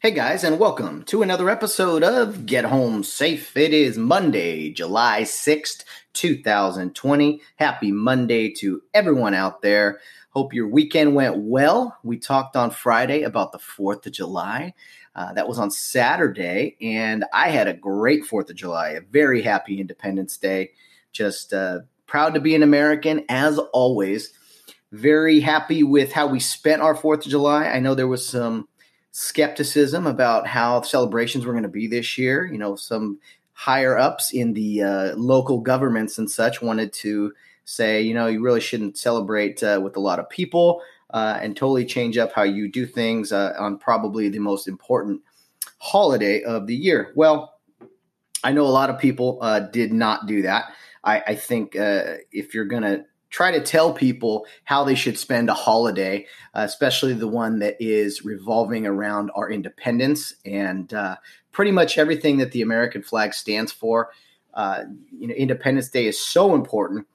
Hey guys, and welcome to another episode of Get Home Safe. It is Monday, July 6th, 2020. Happy Monday to everyone out there. Hope your weekend went well. We talked on Friday about the 4th of July. Uh, that was on Saturday, and I had a great 4th of July, a very happy Independence Day. Just uh, proud to be an American, as always. Very happy with how we spent our 4th of July. I know there was some skepticism about how celebrations were going to be this year. You know, some higher ups in the uh, local governments and such wanted to say, you know, you really shouldn't celebrate uh, with a lot of people uh, and totally change up how you do things uh, on probably the most important holiday of the year. Well, I know a lot of people uh, did not do that. I, I think uh, if you're going to try to tell people how they should spend a holiday, uh, especially the one that is revolving around our independence and uh, pretty much everything that the American flag stands for. Uh, you know, Independence Day is so important,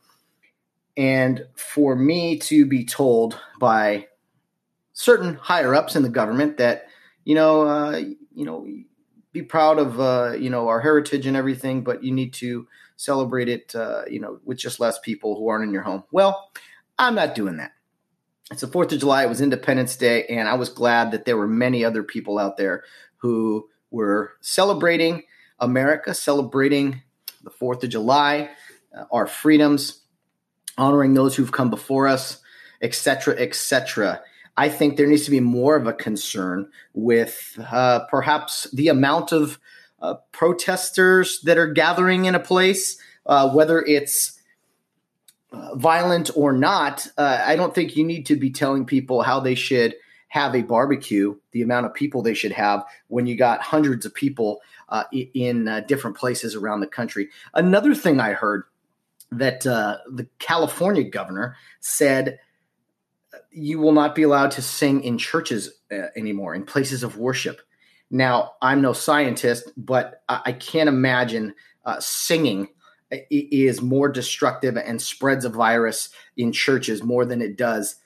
and for me to be told by certain higher ups in the government that you know, uh, you know, be proud of uh, you know our heritage and everything, but you need to celebrate it, uh, you know, with just less people who aren't in your home. Well, I'm not doing that. It's the 4th of July. It was Independence Day, and I was glad that there were many other people out there who were celebrating America, celebrating the 4th of July, uh, our freedoms, honoring those who've come before us, etc., etc. I think there needs to be more of a concern with uh, perhaps the amount of uh, protesters that are gathering in a place, uh, whether it's uh, violent or not. Uh, I don't think you need to be telling people how they should have a barbecue, the amount of people they should have when you got hundreds of people uh, in different places around the country. Another thing I heard that the California governor said you will not be allowed to sing in churches anymore, in places of worship. Now, I'm no scientist, but I can't imagine uh, singing is more destructive and spreads a virus in churches more than it does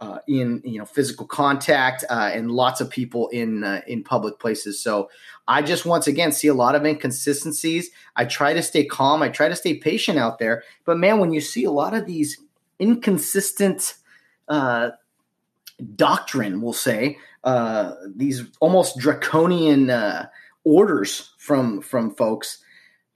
uh, in you know physical contact uh, and lots of people in uh, in public places. So I just once again see a lot of inconsistencies. I try to stay calm. I try to stay patient out there. But man, when you see a lot of these inconsistent uh, doctrine, we'll say, uh, these almost draconian uh, orders from from folks.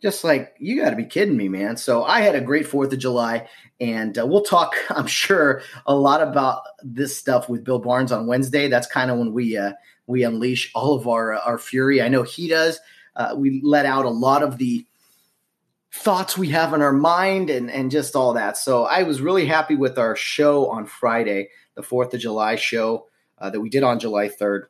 Just like you got to be kidding me, man. So I had a great Fourth of July, and uh, we'll talk, I'm sure, a lot about this stuff with Bill Barnes on Wednesday. That's kind of when we uh, we unleash all of our our fury. I know he does. Uh, we let out a lot of the thoughts we have in our mind and and just all that. So I was really happy with our show on Friday, the Fourth of July show uh, that we did on July 3rd.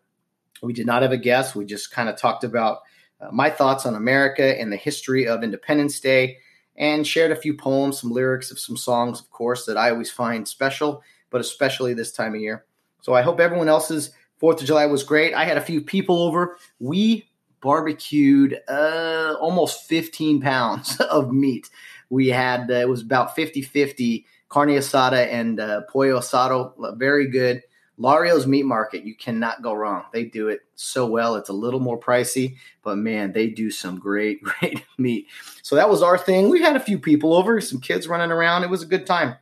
We did not have a guest. We just kind of talked about uh, my thoughts on America and the history of Independence Day and shared a few poems, some lyrics of some songs, of course, that I always find special, but especially this time of year. So I hope everyone else's 4th of July was great. I had a few people over. We barbecued uh, almost 15 pounds of meat. We had, uh, it was about 50 50 carne asada and uh, pollo asado. Very good. Lario's Meat Market, you cannot go wrong. They do it so well. It's a little more pricey, but man, they do some great, great meat. So that was our thing. We had a few people over, some kids running around. It was a good time.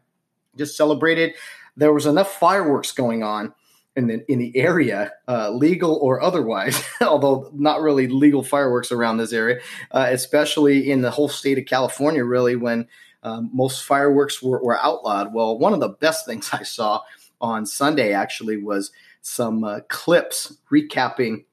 Just celebrated. There was enough fireworks going on in the in the area, uh, legal or otherwise, although not really legal fireworks around this area, uh, especially in the whole state of California. Really, when um, most fireworks were, were outlawed. Well, one of the best things I saw on Sunday actually was some uh, clips recapping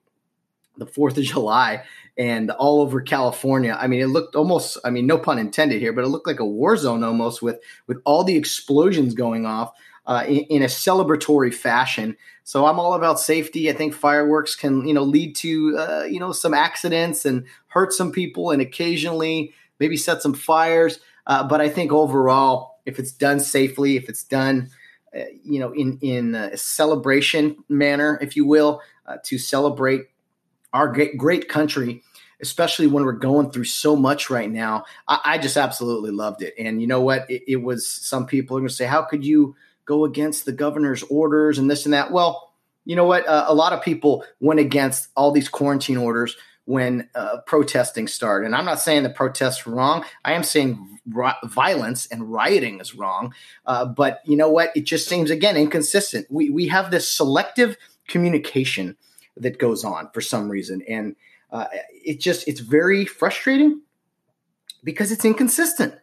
the 4th of July and all over California. I mean, it looked almost, I mean, no pun intended here, but it looked like a war zone almost with, with all the explosions going off. uh, in, in, a celebratory fashion. So I'm all about safety. I think fireworks can, you know, lead to, uh, you know, some accidents and hurt some people, and occasionally maybe set some fires. Uh, but I think overall, if it's done safely, if it's done, uh, you know, in in a celebration manner, if you will, uh, to celebrate our great, great country especially when we're going through so much right now. I, I just absolutely loved it. And you know what? It, it was some people are going to say, how could you go against the governor's orders and this and that? Well, you know what? Uh, a lot of people went against all these quarantine orders when uh, protesting started. And I'm not saying the protests were wrong. I am saying ri- violence and rioting is wrong. Uh, but you know what? It just seems, again, inconsistent. We, we have this selective communication that goes on for some reason. And uh, it just it's very frustrating because it's inconsistent.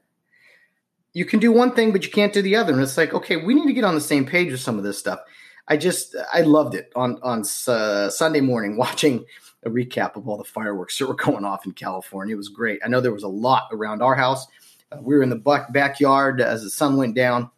You can do one thing, but you can't do the other, and it's like, okay, we need to get on the same page with some of this stuff. I just I loved it on on uh, Sunday morning watching a recap of all the fireworks that were going off in California. It was great. I know there was a lot around our house. Uh, we were in the back, backyard as the sun went down,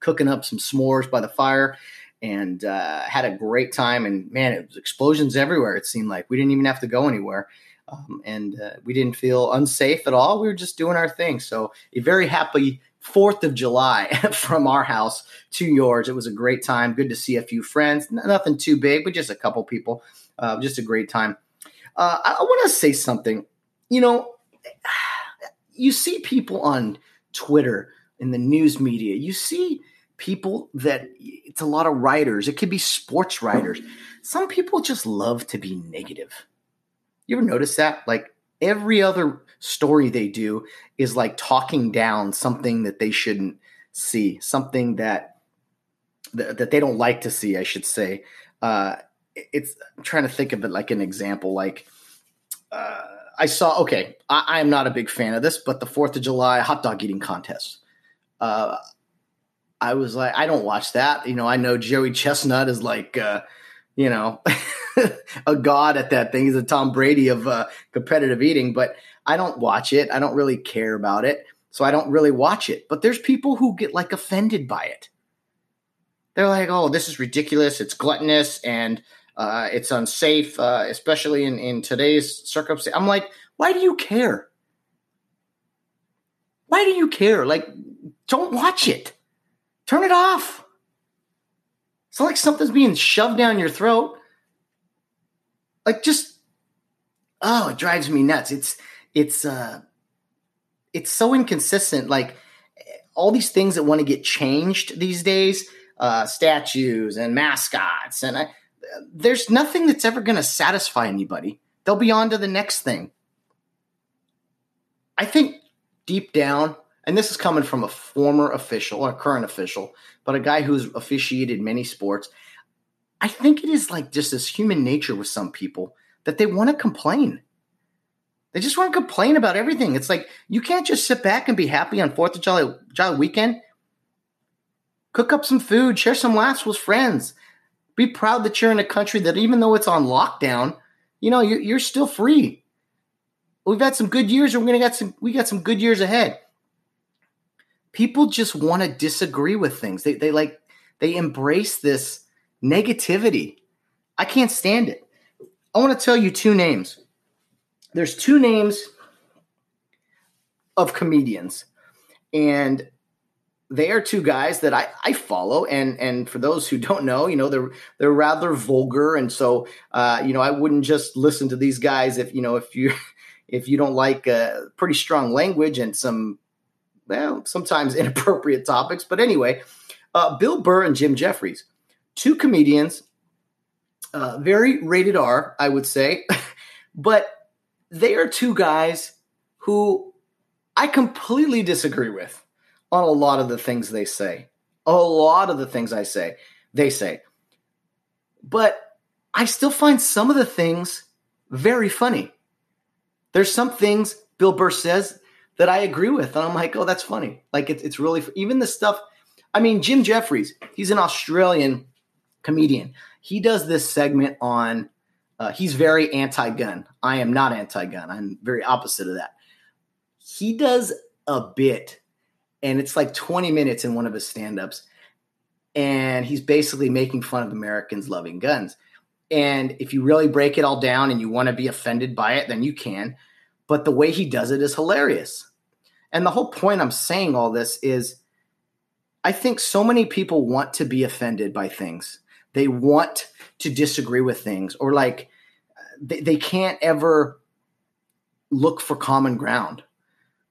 cooking up some s'mores by the fire and uh, had a great time. And man, it was explosions everywhere. It seemed like we didn't even have to go anywhere. Um, and uh, we didn't feel unsafe at all. We were just doing our thing. So, a very happy Fourth of July from our house to yours. It was a great time. Good to see a few friends. Nothing too big, but just a couple people. Uh, just a great time. Uh, I, I want to say something. You know, you see people on Twitter in the news media. You see people that it's a lot of writers. It could be sports writers. Some people just love to be negative. You ever notice that? Like every other story they do is like talking down something that they shouldn't see, something that that they don't like to see, I should say. Uh, it's I'm trying to think of it like an example. Like uh, I saw. Okay, I, am not a big fan of this, but the Fourth of July hot dog eating contest. Uh, I was like, I don't watch that. You know, I know Joey Chestnut is like, uh, you know, a god at that thing. He's a Tom Brady of uh, competitive eating, but I don't watch it. I don't really care about it. So I don't really watch it. But there's people who get like offended by it. They're like, oh, this is ridiculous. It's gluttonous and uh, it's unsafe, uh, especially in, in today's circumstance. I'm like, why do you care? Why do you care? Like, don't watch it. Turn it off. It's not like something's being shoved down your throat. Like just oh, it drives me nuts. It's it's uh it's so inconsistent. Like all these things that want to get changed these days, uh, statues and mascots, and I, there's nothing that's ever going to satisfy anybody. They'll be on to the next thing. I think deep down, and this is coming from a former official or current official, but a guy who's officiated many sports. I think it is like just this human nature with some people that they want to complain. They just want to complain about everything. It's like you can't just sit back and be happy on Fourth of July, July weekend. Cook up some food, share some laughs with friends. Be proud that you're in a country that, even though it's on lockdown, you know you're, you're still free. We've had some good years, and we're gonna get some. We got some good years ahead people just want to disagree with things. They they like they embrace this negativity. I can't stand it. I want to tell you two names. There's two names of comedians, and they are two guys that I, I follow. And and for those who don't know, you know they're they're rather vulgar, and so uh, you know I wouldn't just listen to these guys if you know if you if you don't like pretty strong language and some well, sometimes inappropriate topics. But anyway, uh, Bill Burr and Jim Jefferies, two comedians, uh, very rated R, I would say, but they are two guys who I completely disagree with on a lot of the things they say. A lot of the things I say, they say. But I still find some of the things very funny. There's some things Bill Burr says that I agree with. And I'm like, oh, that's funny. Like it's it's really even the stuff. I mean, Jim Jefferies, he's an Australian comedian. He does this segment on. Uh, he's very anti-gun. I am not anti-gun. I'm very opposite of that. He does a bit, and it's like 20 minutes in one of his stand-ups, and he's basically making fun of Americans loving guns. And if you really break it all down and you want to be offended by it, then you can. But the way he does it is hilarious. And the whole point I'm saying all this is I think so many people want to be offended by things. They want to disagree with things or like they, they can't ever look for common ground.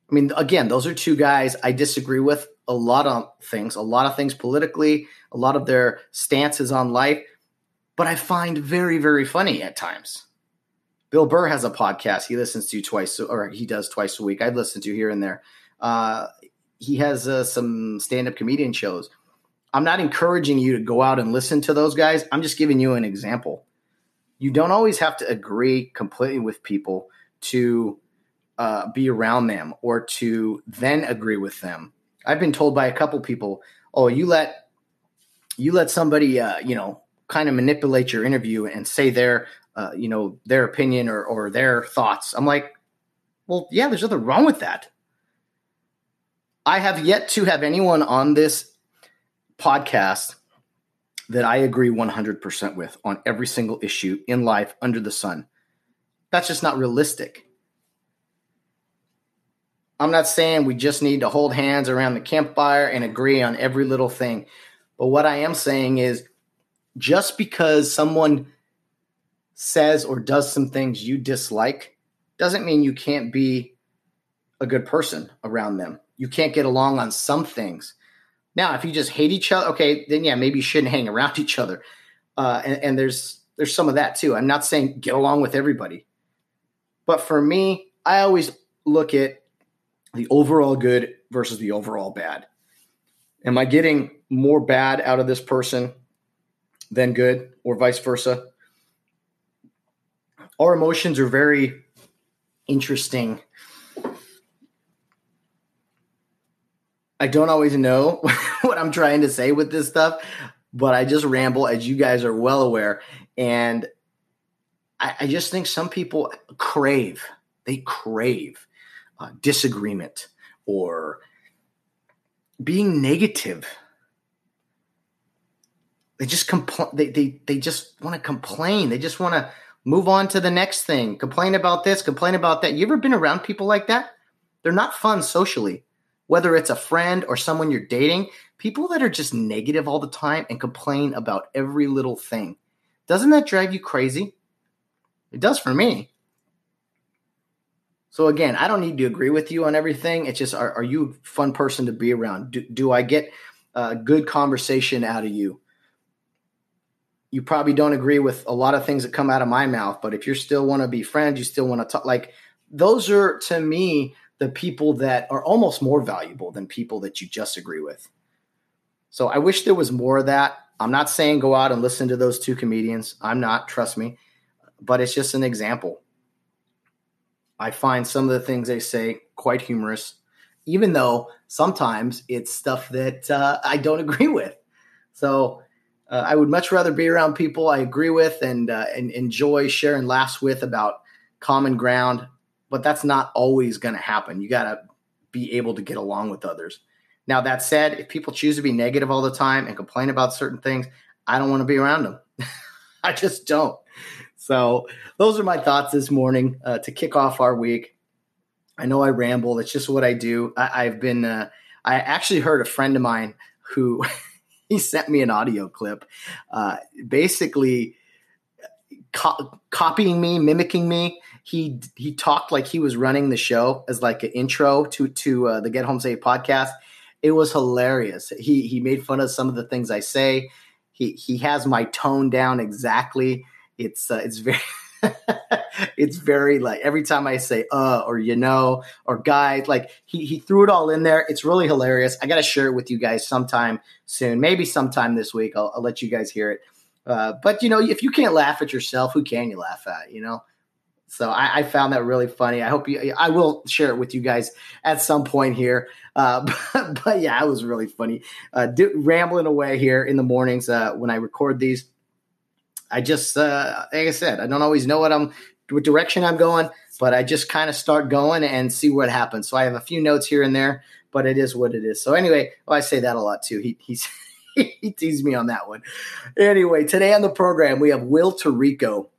I mean, again, those are two guys I disagree with a lot of things, a lot of things politically, a lot of their stances on life, but I find very, very funny at times. Bill Burr has a podcast he listens to twice, or he does twice a week. I've listened to here and there. Uh, he has uh, some stand up comedian shows. I'm not encouraging you to go out and listen to those guys. I'm just giving you an example. You don't always have to agree completely with people to uh, be around them or to then agree with them. I've been told by a couple people, "Oh, you let you let somebody, uh, you know, kind of manipulate your interview and say their, uh, you know, their opinion or or their thoughts." I'm like, "Well, yeah, there's nothing wrong with that." I have yet to have anyone on this podcast that I agree 100% with on every single issue in life under the sun. That's just not realistic. I'm not saying we just need to hold hands around the campfire and agree on every little thing. But what I am saying is just because someone says or does some things you dislike doesn't mean you can't be a good person around them. You can't get along on some things. Now, if you just hate each other, okay, then yeah, maybe you shouldn't hang around each other. Uh, and, and there's there's some of that too. I'm not saying get along with everybody, but for me, I always look at the overall good versus the overall bad. Am I getting more bad out of this person than good, or vice versa? Our emotions are very interesting I don't always know what I'm trying to say with this stuff, but I just ramble, as you guys are well aware. And I, I just think some people crave, they crave uh, disagreement or being negative. They just complain. They, they, they just want to complain. They just want to move on to the next thing. Complain about this, complain about that. You ever been around people like that? They're not fun socially whether it's a friend or someone you're dating, people that are just negative all the time and complain about every little thing. Doesn't that drive you crazy? It does for me. So again, I don't need to agree with you on everything. It's just, are, are you a fun person to be around? Do, do I get a good conversation out of you? You probably don't agree with a lot of things that come out of my mouth, but if you still want to be friends, you still want to talk. Like those are to me the people that are almost more valuable than people that you just agree with. So I wish there was more of that. I'm not saying go out and listen to those two comedians. I'm not, trust me, but it's just an example. I find some of the things they say quite humorous, even though sometimes it's stuff that uh, I don't agree with. So uh, I would much rather be around people I agree with and, uh, and enjoy sharing laughs with about common ground but that's not always going to happen. You got to be able to get along with others. Now, that said, if people choose to be negative all the time and complain about certain things, I don't want to be around them. I just don't. So, those are my thoughts this morning uh, to kick off our week. I know I ramble. It's just what I do. I, have been, uh, I actually heard a friend of mine who he sent me an audio clip, uh, basically co- copying me, mimicking me he he talked like he was running the show as like an intro to to uh, the Get Home Safe podcast. It was hilarious. He he made fun of some of the things I say. He he has my tone down exactly. It's uh, it's very it's very like every time I say uh or you know or guys like he he threw it all in there. It's really hilarious. I got to share it with you guys sometime soon. Maybe sometime this week. I'll, I'll let you guys hear it. Uh, but you know, if you can't laugh at yourself, who can you laugh at? You know. So I, I, found that really funny. I hope you, I will share it with you guys at some point here. Uh, but, but, yeah, it was really funny. Uh, do, rambling away here in the mornings uh, when I record these. I just, uh, like I said, I don't always know what I'm, what direction I'm going, but I just kind of start going and see what happens. So I have a few notes here and there, but it is what it is. So anyway, well, I say that a lot too. He, he's, he teased me on that one. Anyway, today on the program we have Will Tirico.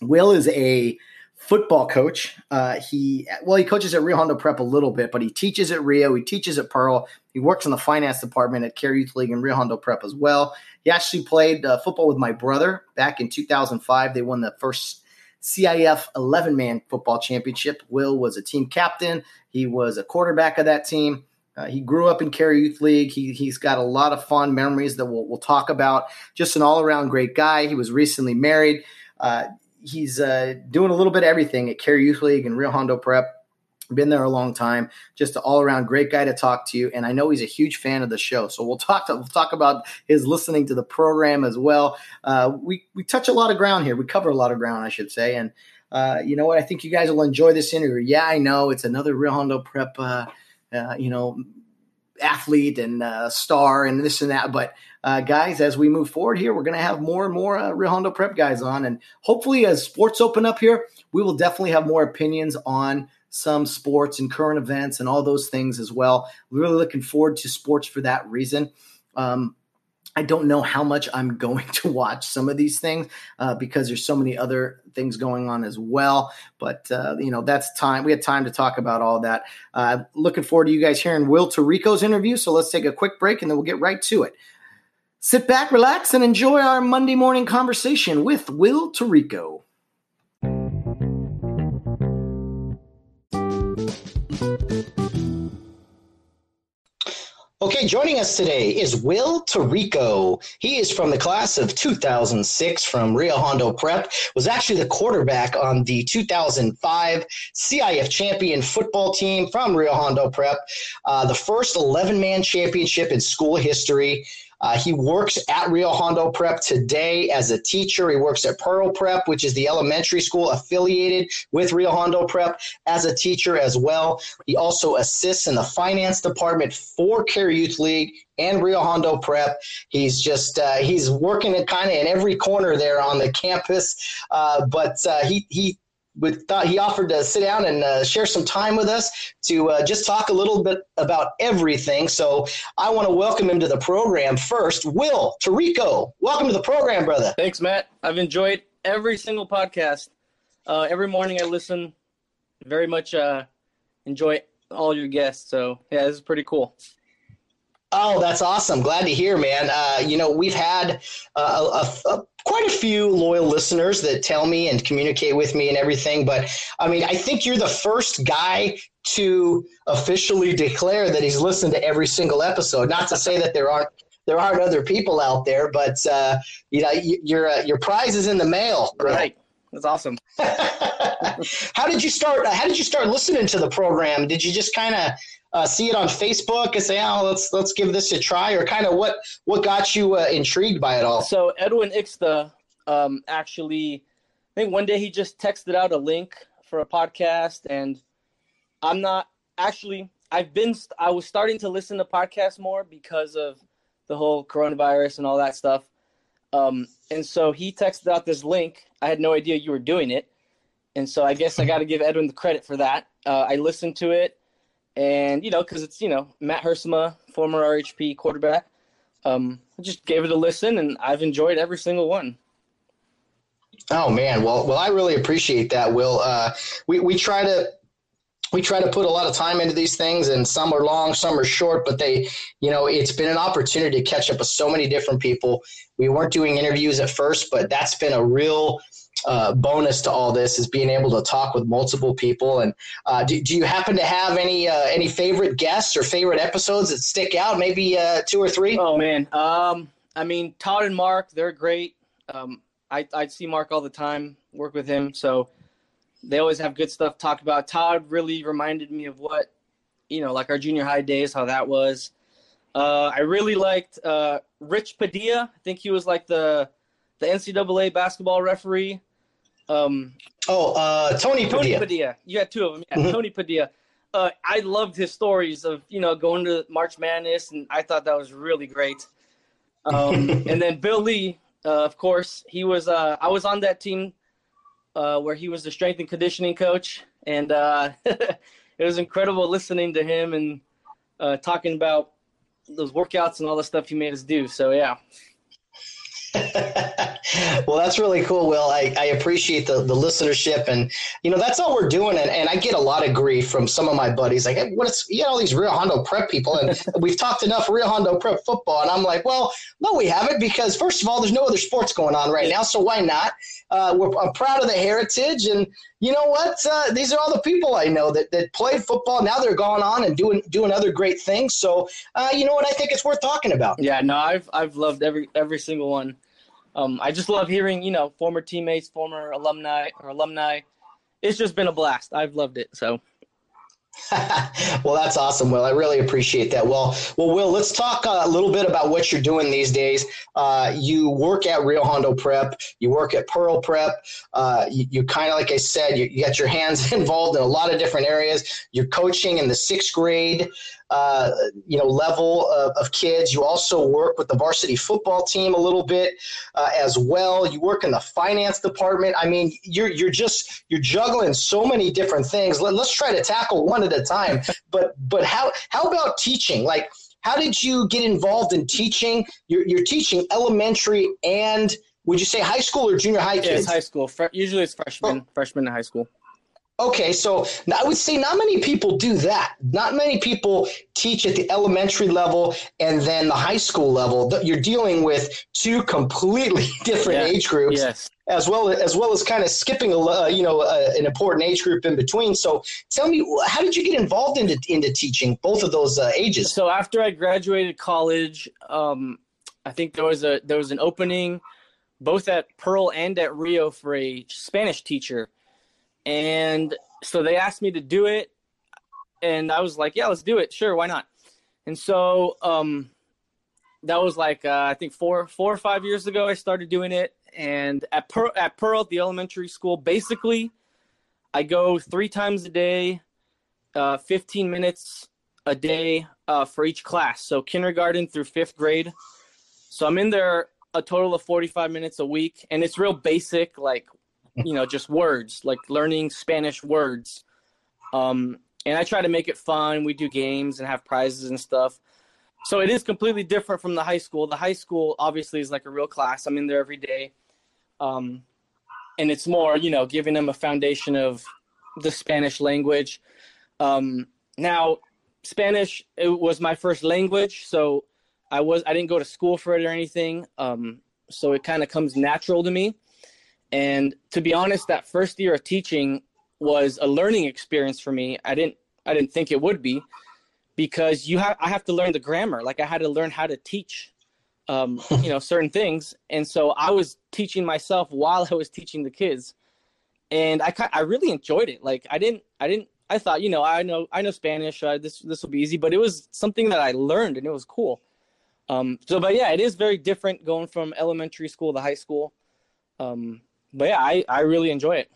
Will is a football coach. Uh, he well, he coaches at Rio Hondo Prep a little bit, but he teaches at Rio. He teaches at Pearl. He works in the finance department at Kare Youth League and Rio Hondo Prep as well. He actually played uh, football with my brother back in 2005. They won the first CIF 11 man football championship. Will was a team captain. He was a quarterback of that team. Uh, he grew up in Kare Youth League. He, he's got a lot of fond memories that we'll, we'll talk about. Just an all around great guy. He was recently married. Uh, he's uh, doing a little bit of everything at Kare Youth League and Rio Hondo Prep. Been there a long time. Just an all around great guy to talk to, and I know he's a huge fan of the show. So we'll talk. To, we'll talk about his listening to the program as well. Uh, we we touch a lot of ground here. We cover a lot of ground, I should say, and uh, you know what? I think you guys will enjoy this interview. Yeah, I know it's another Rio Hondo Prep, uh, uh, you know, athlete and uh, star and this and that. But uh, guys, as we move forward here, we're going to have more and more uh, Rio Hondo Prep guys on, and hopefully, as sports open up here, we will definitely have more opinions on some sports and current events and all those things as well. We're really looking forward to sports for that reason. Um, I don't know how much I'm going to watch some of these things uh, because there's so many other things going on as well. But uh, you know, that's time. We had time to talk about all that. Uh, looking forward to you guys hearing Will Tirico's interview. So let's take a quick break and then we'll get right to it. Sit back, relax, and enjoy our Monday morning conversation with Will Tirico. Okay, joining us today is Will Tirico. He is from the class of 2006 from Rio Hondo Prep. Was actually the quarterback on the 2005 CIF champion football team from Rio Hondo Prep. Uh, the first 11-man championship in school history. Uh, he works at Rio Hondo Prep today as a teacher. He works at Pearl Prep, which is the elementary school affiliated with Rio Hondo Prep, as a teacher as well. He also assists in the finance department for Kare Youth League and Rio Hondo Prep. He's just uh, he's working kind of in every corner there on the campus, uh, but uh, he he with thought he offered to sit down and uh, share some time with us to uh, just talk a little bit about everything. So I want to welcome him to the program first. Will Tirico, welcome to the program, brother. Thanks, Matt. I've enjoyed every single podcast. Uh, every morning I listen. Very much uh, enjoy all your guests. So yeah, this is pretty cool. Oh, that's awesome. Glad to hear, man. Uh, you know, we've had uh, a, a, quite a few loyal listeners that tell me and communicate with me and everything. But I mean, I think you're the first guy to officially declare that he's listened to every single episode. Not to say that there aren't there aren't other people out there, but uh, you know, your uh, your prize is in the mail. Right. That's awesome. how did you start? How did you start listening to the program? Did you just kind of uh, see it on Facebook and say, "Oh, let's let's give this a try," or kind of what what got you uh, intrigued by it all? So Edwin Ixta um, actually, I think one day he just texted out a link for a podcast, and I'm not actually. I've been I was starting to listen to podcasts more because of the whole coronavirus and all that stuff. Um, and so he texted out this link. I had no idea you were doing it, and so I guess I got to give Edwin the credit for that. Uh, I listened to it and you know, because it's you know Matt Hersema, former RHP quarterback. Um, I just gave it a listen, and I've enjoyed every single one. Oh man, well, well, I really appreciate that. Will uh, we we try to we try to put a lot of time into these things and some are long some are short but they you know it's been an opportunity to catch up with so many different people we weren't doing interviews at first but that's been a real uh, bonus to all this is being able to talk with multiple people. And uh, do, do you happen to have any uh, any favorite guests or favorite episodes that stick out? Maybe uh, two or three. Oh man, um, I mean Todd and Mark, they're great. Um, I I see Mark all the time, work with him, so they always have good stuff to talk about. Todd really reminded me of what you know, like our junior high days, how that was. Uh, I really liked uh, Rich Padilla. I think he was like the the NCAA basketball referee. Um, oh, uh, Tony Padilla. Tony Padilla. You had two of them. Yeah, mm-hmm. Tony Padilla. Uh, I loved his stories of you know going to March Madness, and I thought that was really great. Um, and then Bill Lee, uh, of course, he was. Uh, I was on that team uh, where he was the strength and conditioning coach, and uh, it was incredible listening to him and uh, talking about those workouts and all the stuff he made us do. So yeah. well, that's really cool, Will. I, I appreciate the, the listenership. And, you know, that's all we're doing. And, and I get a lot of grief from some of my buddies. Like, hey, what's, you know, all these Rio Hondo prep people. And we've talked enough Rio Hondo prep football. And I'm like, well, no, we haven't because, first of all, there's no other sports going on right now. So why not? Uh, I'm proud of the heritage. And you know what? Uh, these are all the people I know that, that played football. Now they're going on and doing doing other great things. So, uh, you know what? I think it's worth talking about. Yeah, no, I've I've loved every every single one. Um, I just love hearing you know former teammates, former alumni or alumni. It's just been a blast. I've loved it. So. well, that's awesome, Will. I really appreciate that. Well, well, Will, let's talk a little bit about what you're doing these days. Uh, you work at Rio Hondo Prep. You work at Pearl Prep. Uh, you, you kind of, like I said, you, you, got your hands involved in a lot of different areas. You're coaching in the sixth grade uh, you know level of, of, kids. You also work with the varsity football team a little bit uh, as well. You work in the finance department. I mean, you're you're just you're juggling so many different things. Let, let's try to tackle one at a time. But but how how about teaching? Like, how did you get involved in teaching? You're you're teaching elementary and would you say high school or junior high kids? Yeah, it's high school. Usually it's freshman, oh. freshman in high school. Okay, so I would say not many people do that. Not many people teach at the elementary level and then the high school level. You're dealing with two completely different yeah. age groups, yes. as well as well as kind of skipping a uh, you know uh, an important age group in between. So tell me, how did you get involved into into teaching both of those uh, ages? So after I graduated college, um, I think there was a there was an opening both at Pearl and at Rio for a Spanish teacher and so they asked me to do it. And I was like, yeah, let's do it. Sure, why not? And so um, that was like, uh, I think four, four or five years ago, I started doing it. And at Pearl, at Pearl, the elementary school, basically, I go three times a day, uh, 15 minutes a day uh, for each class. So kindergarten through fifth grade. So I'm in there a total of 45 minutes a week. And it's real basic, like you know, just words, like learning Spanish words. Um, and I try to make it fun. We do games and have prizes and stuff. So it is completely different from the high school. The high school obviously is like a real class. I'm in there every day. Um, and it's more, you know, giving them a foundation of the Spanish language. Um, now, Spanish it was my first language, so I was I didn't go to school for it or anything. Um, so it kind of comes natural to me. And to be honest, that first year of teaching was a learning experience for me. I didn't I didn't think it would be because you have I have to learn the grammar. Like I had to learn how to teach um, you know certain things, and so I was teaching myself while I was teaching the kids, and I I really enjoyed it. Like I didn't I didn't I thought you know I know I know Spanish. Uh, this this will be easy, but it was something that I learned and it was cool. Um, so, but yeah, it is very different going from elementary school to high school. Um, but yeah, I, I really enjoy it.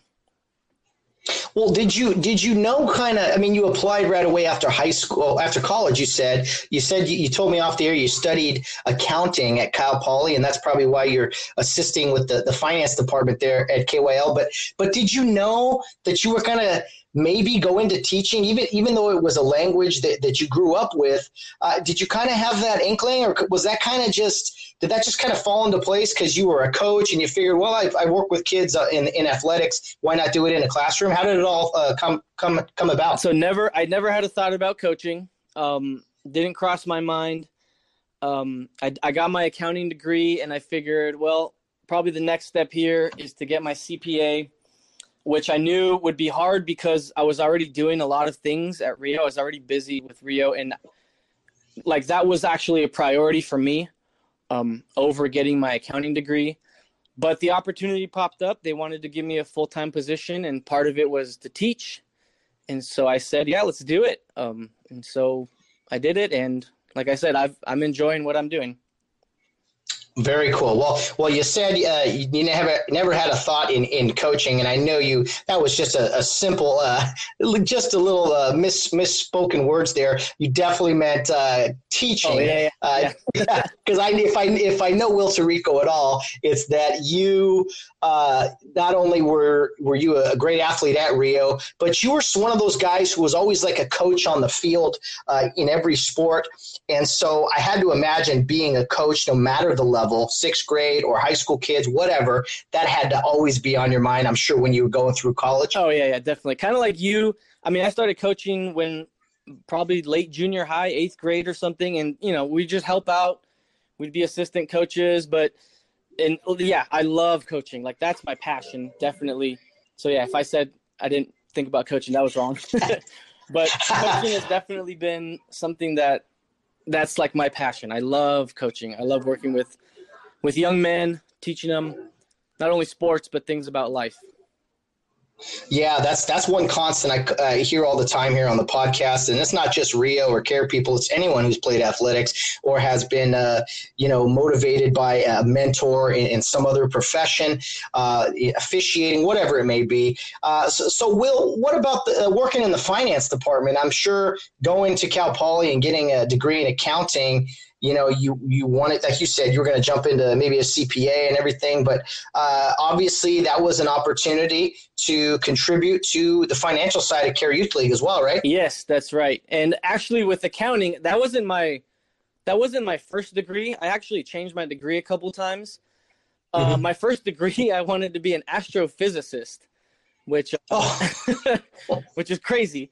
Well, did you did you know kind of? I mean, you applied right away after high school, after college. You said you said you, you, told me off the air you studied accounting at Cal Poly, and that's probably why you're assisting with the, the finance department there at KYL. But but did you know that you were kind of maybe go into teaching, even even though it was a language that, that you grew up with? Uh, did you kind of have that inkling, or was that kind of just did that just kind of fall into place because you were a coach and you figured, well, I, I work with kids uh, in in athletics. Why not do it in a classroom? How did it all uh, come come come about? So never, I never had a thought about coaching. Um, didn't cross my mind. Um, I, I got my accounting degree and I figured, well, probably the next step here is to get my CPA which I knew would be hard because I was already doing a lot of things at Rio. I was already busy with Rio, and like that was actually a priority for me um, over getting my accounting degree. But the opportunity popped up. They wanted to give me a full time position, and part of it was to teach. And so I said, "Yeah, let's do it." Um, and so I did it, and like I said, I've, I'm enjoying what I'm doing. Very cool. Well, well, you said uh, you never never had a thought in, in coaching, and I know you. That was just a, a simple, uh, just a little uh, miss misspoken words there. You definitely meant uh, teaching. Oh, yeah, yeah. Because uh, I, if I if I know Will Tirico at all, it's that you uh, not only were were you a great athlete at Rio, but you were one of those guys who was always like a coach on the field in every sport. And so I had to imagine being a coach, no matter the level level, sixth grade or high school kids, whatever, that had to always be on your mind, I'm sure, when you were going through college. Oh, yeah, yeah, definitely. Kind of like you. I mean, I started coaching when probably late junior high, eighth grade or something. And, you know, we just help out. We'd be assistant coaches. But, and yeah, I love coaching. Like, that's my passion, definitely. So, yeah, if I said I didn't think about coaching, that was wrong. but coaching has definitely been something that that's like my passion. I love coaching. I love working with with young men, teaching them not only sports but things about life. Yeah, that's that's one constant I, I, hear all the time here on the podcast, and it's not just Rio or Kare people; it's anyone who's played athletics or has been, uh, you know, motivated by a mentor in, in some other profession, uh, officiating, whatever it may be. Uh, so, so, Will, what about the, uh, working in the finance department? I'm sure going to Cal Poly and getting a degree in accounting you know you you wanted like you said you were going to jump into maybe a cpa and everything but uh, obviously that was an opportunity to contribute to the financial side of Kare Youth League as well right? Yes that's right. And actually with accounting that wasn't my that wasn't my first degree. I actually changed my degree a couple times. Uh, mm-hmm. uh, my first degree i wanted to be an astrophysicist which oh. which is crazy.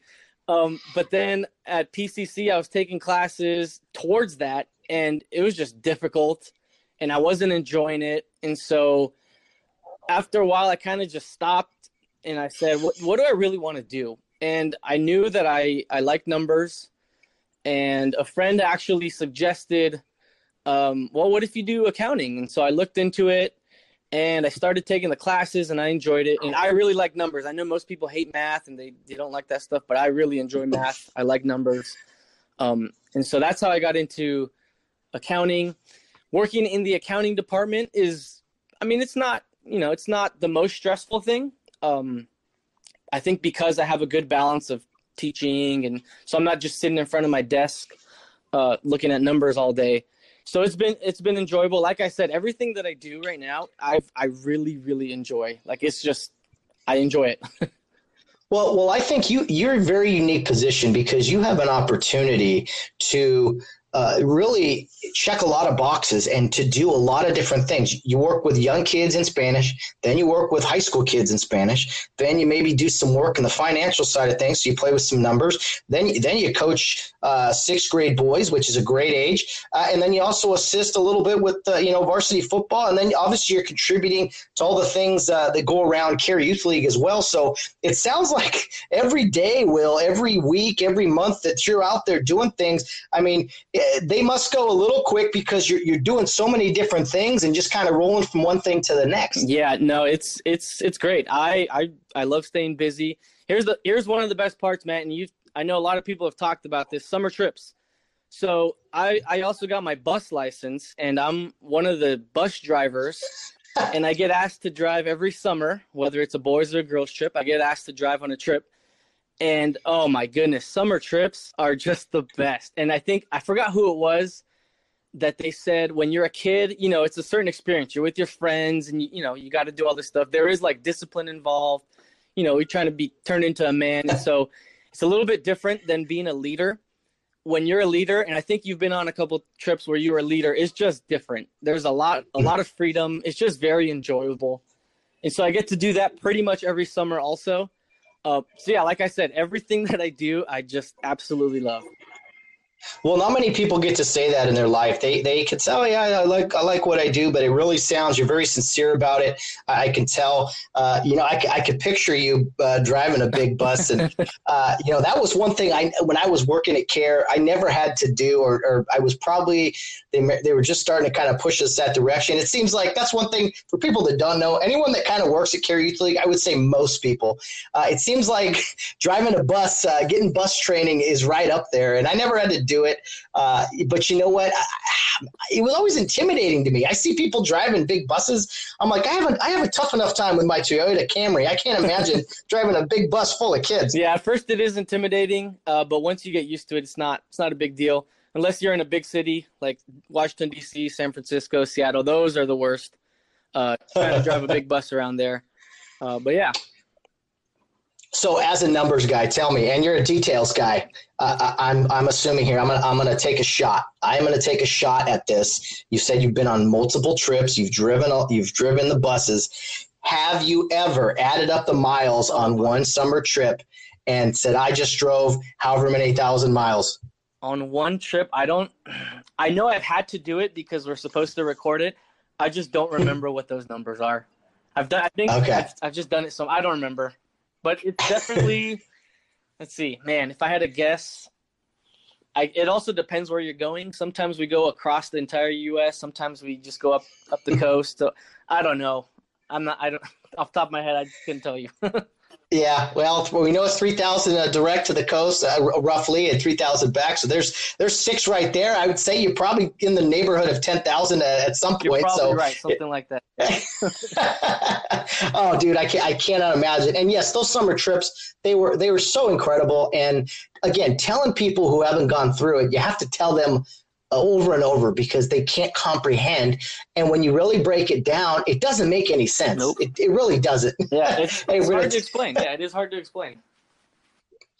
Um, but then at PCC, I was taking classes towards that, and it was just difficult and I wasn't enjoying it. And so after a while, I kind of just stopped and I said, what, what do I really want to do? And I knew that I, I like numbers. And a friend actually suggested, um, well, what if you do accounting? And so I looked into it and I started taking the classes and I enjoyed it. And I really like numbers. I know most people hate math and they, they don't like that stuff, but I really enjoy math. I like numbers. Um, and so that's how I got into accounting. Working in the accounting department is, I mean, it's not, you know, it's not the most stressful thing. Um, I think because I have a good balance of teaching, and so I'm not just sitting in front of my desk uh, looking at numbers all day. So it's been it's been enjoyable. Like I said, everything that I do right now, I I really really enjoy. Like it's just I enjoy it. Well, well, I think you you're a very unique position because you have an opportunity to uh, really check a lot of boxes and to do a lot of different things. You work with young kids in Spanish, then you work with high school kids in Spanish, then you maybe do some work in the financial side of things. So you play with some numbers. Then then you coach uh, sixth grade boys, which is a great age, uh, and then you also assist a little bit with uh, you know varsity football, and then obviously you're contributing to all the things uh, that go around Kare Youth League as well. So it sounds like every day, Will, every week, every month that you're out there doing things. I mean they must go a little quick because you're you're doing so many different things and just kind of rolling from one thing to the next. Yeah, no, it's it's it's great. I I I love staying busy. Here's the here's one of the best parts, Matt, and you I know a lot of people have talked about this summer trips. So I I also got my bus license and I'm one of the bus drivers and I get asked to drive every summer, whether it's a boys or a girls trip. I get asked to drive on a trip and oh my goodness, summer trips are just the best. And I think I forgot who it was that they said when you're a kid, you know, it's a certain experience. You're with your friends and you, you know, you got to do all this stuff. There is like discipline involved. You know, you're trying to be turned into a man. And so it's a little bit different than being a leader. When you're a leader, and I think you've been on a couple trips where you were a leader, it's just different. There's a lot a lot of freedom. It's just very enjoyable. And so I get to do that pretty much every summer also. Uh, so yeah, like I said, everything that I do, I just absolutely love. Well, not many people get to say that in their life. They they can say, "Oh yeah, I like I like what I do," but it really sounds you're very sincere about it. I, can tell. Uh, you know, I, I could picture you uh, driving a big bus, and uh, you know that was one thing. I when I was working at Kare, I never had to do, or, or I was probably they they were just starting to kind of push us that direction. It seems like that's one thing for people that don't know. Anyone that kind of works at Kare Youth League, I would say most people. Uh, it seems like driving a bus, uh, getting bus training is right up there, and I never had to do do it. Uh, but you know what? I, it was always intimidating to me. I see people driving big buses. I'm like, I haven't, I have a tough enough time with my Toyota Camry. I can't imagine driving a big bus full of kids. Yeah, at first it is intimidating, uh, but once you get used to it, it's not, it's not a big deal. Unless you're in a big city like Washington D.C., San Francisco, Seattle, those are the worst. Uh, trying to drive a big bus around there. Uh, but yeah, so, as a numbers guy, tell me, and you're a details guy. Uh, I'm I'm assuming here. I'm gonna I'm gonna take a shot. I'm gonna take a shot at this. You said you've been on multiple trips. You've driven you've driven the buses. Have you ever added up the miles on one summer trip and said, "I just drove however many thousand miles"? On one trip, I don't. I know I've had to do it because we're supposed to record it. I just don't remember what those numbers are. I've done. I think okay. I've, I've just done it, so I don't remember but it's definitely. let's see, man. If I had to guess, I, it also depends where you're going. Sometimes we go across the entire U.S. Sometimes we just go up up the coast. So I don't know. I'm not. I don't. Off top of my head, I couldn't tell you. Yeah, well, we know it's three thousand uh, direct to the coast, uh, roughly, and three thousand back. So there's there's six right there. I would say you're probably in the neighborhood of ten thousand at, at, some you're point. so right, something like that. oh, dude, I can't, I cannot imagine. And yes, those summer trips they were they were so incredible. And again, telling people who haven't gone through it, you have to tell them over and over because they can't comprehend. And when you really break it down, it doesn't make any sense. Nope. It, it really doesn't. Yeah, it's, it's hard to explain. Yeah, it is hard to explain.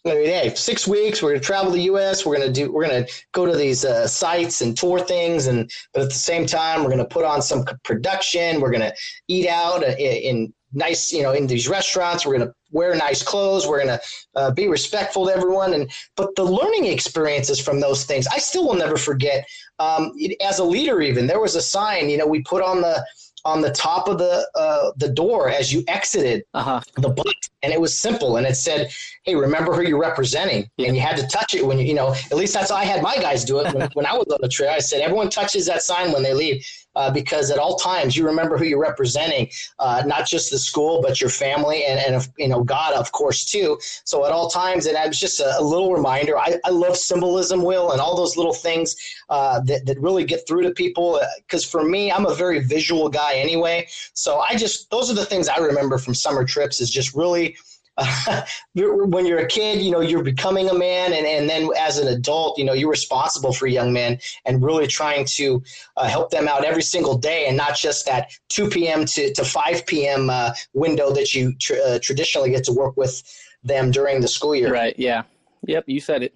I mean, hey, six weeks. We're gonna travel the U.S. We're gonna do. We're gonna go to these uh, sites and tour things, and but at the same time, we're gonna put on some production. We're gonna eat out uh, in nice, you know, in these restaurants. We're gonna wear nice clothes. We're gonna uh, be respectful to everyone. And but the learning experiences from those things, I still will never forget. Um, as a leader, even there was a sign. You know, we put on the on the top of the uh, the door as you exited uh-huh. the bus, and it was simple, and it said, "Hey, remember who you're representing," yeah. and you had to touch it when you, you know. At least that's how I had my guys do it when, when I was on the trip. I said, "Everyone touches that sign when they leave." Uh, because at all times you remember who you're representing, uh, not just the school, but your family and, and you know God, of course, too. So at all times, and it was just a, a little reminder. I, I, love symbolism, Will, and all those little things uh, that that really get through to people. Because uh, for me, I'm a very visual guy anyway. So I just those are the things I remember from summer trips is just really uh, when you're a kid, you know, you're becoming a man, and, and then as an adult, you know, you're responsible for young men and really trying to uh, help them out every single day, and not just that 2 p.m. to, to 5 p.m. Uh, window that you tr- uh, traditionally get to work with them during the school year. Right. Yeah. Yep. You said it.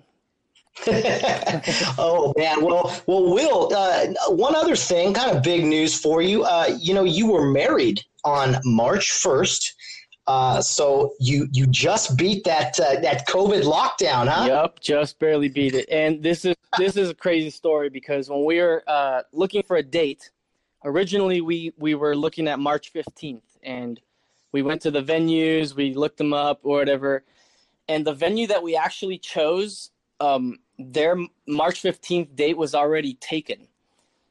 oh man, well, well, Will. Uh, one other thing, kind of big news for you. Uh, you know, you were married on March first. Uh, so you you just beat that uh, that COVID lockdown, huh? Yep, just barely beat it. And this is this is a crazy story because when we were uh, looking for a date, originally we we were looking at March fifteenth, and we went to the venues, we looked them up or whatever, and the venue that we actually chose, um, their March fifteenth date was already taken,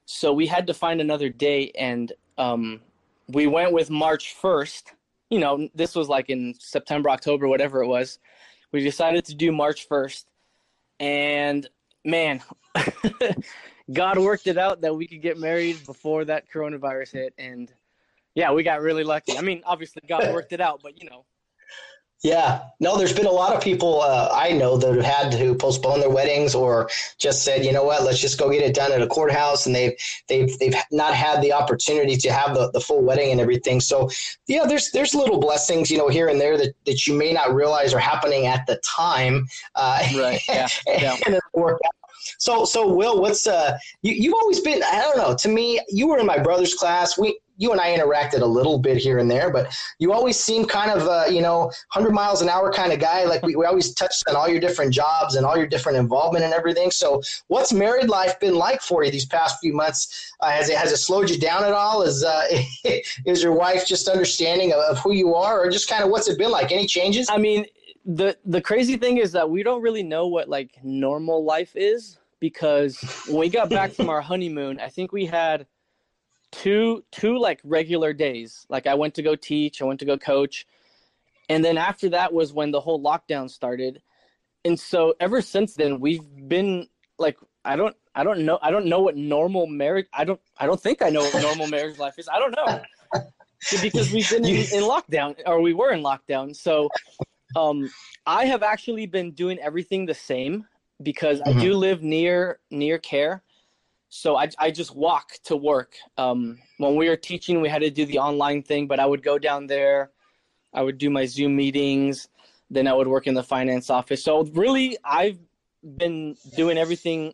so we had to find another date, and um, we went with March first you know, this was like in September, October, whatever it was. We decided to do March 1st. And man, God worked it out that we could get married before that coronavirus hit. And yeah, we got really lucky. I mean, obviously, God worked it out, but you know, yeah, no, there's been a lot of people uh, I know that have had to postpone their weddings or just said, you know what, let's just go get it done at a courthouse, and they've they've they've not had the opportunity to have the, the full wedding and everything. So, yeah, there's there's little blessings, you know, here and there that, that you may not realize are happening at the time. Uh, right. Yeah. yeah. and work out. So, so Will, what's uh, you, you've always been, I don't know, to me, you were in my brother's class. We, you and I interacted a little bit here and there, but you always seem kind of, uh, you know, 100 miles an hour kind of guy. Like we, we always touched on all your different jobs and all your different involvement and everything. So, what's married life been like for you these past few months? Uh, has it has it slowed you down at all? Is uh, is your wife just understanding of, of who you are, or just kind of what's it been like? Any changes? I mean, the the crazy thing is that we don't really know what like normal life is because when we got back from our honeymoon, I think we had two two like regular days. Like I went to go teach, I went to go coach, and then after that was when the whole lockdown started. And so ever since then, we've been like I don't I don't know I don't know what normal marriage I don't I don't think I know what normal marriage life is. I don't know. because we've been in, in lockdown or we were in lockdown. So um I have actually been doing everything the same because mm-hmm. I do live near near Kare. So I, I just walk to work. Um, when we were teaching, we had to do the online thing, but I would go down there. I would do my Zoom meetings. Then I would work in the finance office. So really, I've been doing everything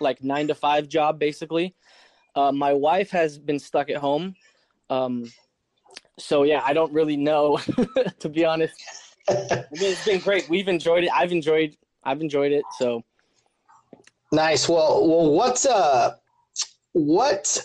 like nine to five job basically. Uh, my wife has been stuck at home. Um, so yeah, I don't really know to be honest. it's been great. We've enjoyed it. I've enjoyed. I've enjoyed it. So nice. Well, well, what's uh, what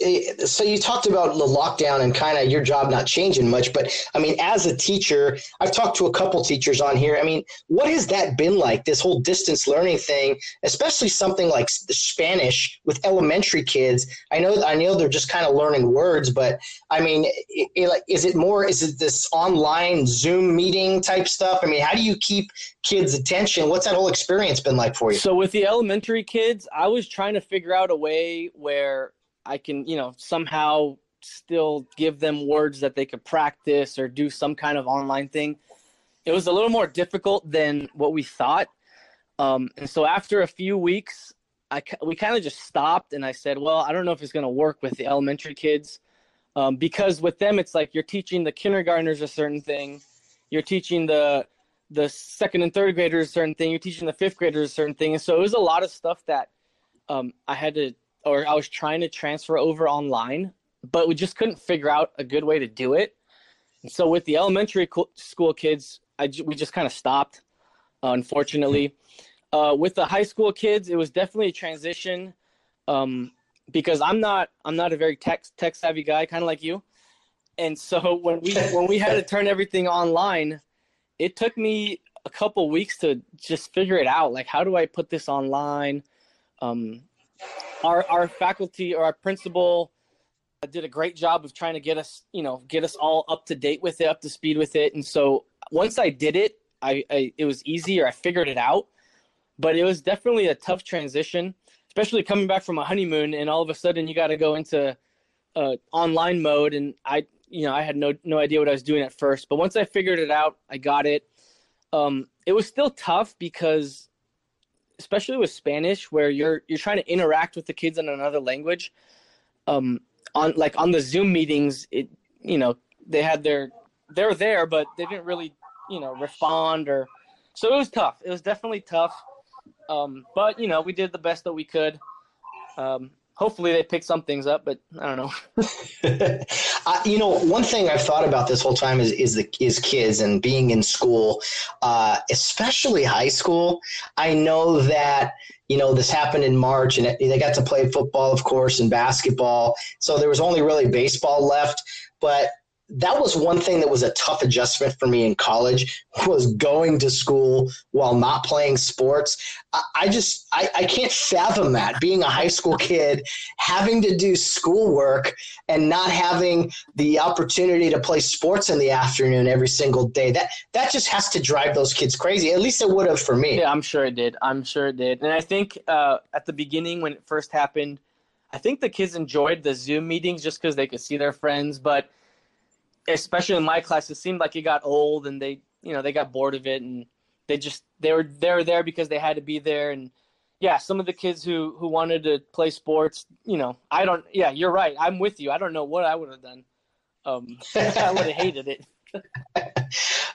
Eh, so you talked about the lockdown and kind of your job not changing much but i mean as a teacher i've talked to a couple teachers on here. I mean what has that been like this whole distance learning thing especially something like spanish with elementary kids? I know i know they're just kind of learning words but i mean is it more is it this online zoom meeting type stuff? I mean how do you keep kids attention? What's that whole experience been like for you? So with the elementary kids i was trying to figure out a way where I can, you know, somehow still give them words that they could practice or do some kind of online thing. It was a little more difficult than what we thought. Um, and so after a few weeks, I, we kind of just stopped and I said, well, I don't know if it's going to work with the elementary kids um, because with them, it's like you're teaching the kindergartners a certain thing. You're teaching the, the second and third graders a certain thing. You're teaching the fifth graders a certain thing. And so it was a lot of stuff that um, I had to or I was trying to transfer over online, but we just couldn't figure out a good way to do it. And so with the elementary school kids, I we just kind of stopped, uh, unfortunately. Uh, with the high school kids, it was definitely a transition um, because I'm not I'm not a very tech tech savvy guy, kind of like you. And so when we when we had to turn everything online, it took me a couple weeks to just figure it out. Like, how do I put this online? Um, our our faculty or our principal did a great job of trying to get us, you know, get us all up to date with it, up to speed with it. And so once I did it, I, I it was easier. I figured it out, but it was definitely a tough transition, especially coming back from a honeymoon and all of a sudden you got to go into uh, online mode. And I, you know, I had no no idea what I was doing at first, but once I figured it out, I got it. Um, it was still tough because especially with Spanish, where you're you're trying to interact with the kids in another language. Um, on like on the Zoom meetings, it you know they had their they're there, but they didn't really you know respond or so it was tough. It was definitely tough. Um, but you know we did the best that we could. Um, hopefully they pick some things up, but I don't know. uh, you know, one thing I've thought about this whole time is is the is kids and being in school, uh, especially high school. I know that you know this happened in March, and they got to play football, of course, and basketball. So there was only really baseball left, but that was one thing that was a tough adjustment for me in college was going to school while not playing sports. I, I just I, I, can't fathom that being a high school kid having to do schoolwork and not having the opportunity to play sports in the afternoon every single day. That that just has to drive those kids crazy. At least it would have for me. Yeah i'm sure it did. I'm sure it did. And i think uh, at the beginning when it first happened i think the kids enjoyed the zoom meetings just because they could see their friends but especially in my class, it seemed like it got old and they, you know, they got bored of it and they just they were they were there because they had to be there and yeah, some of the kids who who wanted to play sports, you know, I don't. Yeah, you're right. I'm with you. I don't know what I would have done. Um, I would have hated it.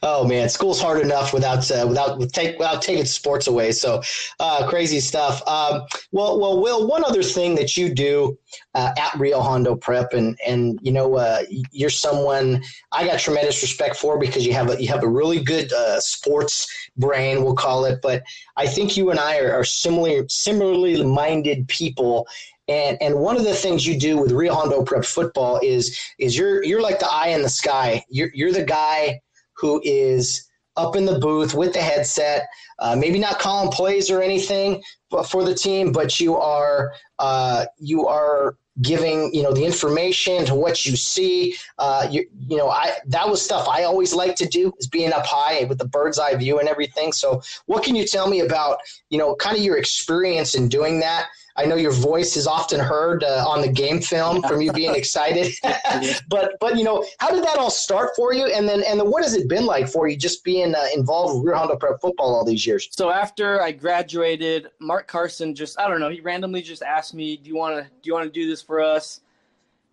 oh man, school's hard enough without uh, without take, without taking sports away. So uh, crazy stuff. Um, well, well, Will, one other thing that you do uh, at Rio Hondo Prep, and and you know uh, you're someone I got tremendous respect for because you have a you have a really good uh, sports brain, we'll call it. But I think you and I are, are similarly similarly minded people and and one of the things you do with Rio Hondo Prep football is is you're you're like the eye in the sky. You're you're the guy who is up in the booth with the headset, uh, maybe not calling plays or anything for the team, but you are uh, you are giving you know the information to what you see. Uh, you, you know, I that was stuff I always like to do is being up high with the bird's eye view and everything. So, what can you tell me about you know kind of your experience in doing that? I know your voice is often heard uh, on the game film from you being excited, but but you know how did that all start for you, and then and then what has it been like for you just being uh, involved with Rio Hondo Prep football all these years? So after I graduated, Mark Carson just I don't know he randomly just asked me, "Do you want to do you want to do this for us?"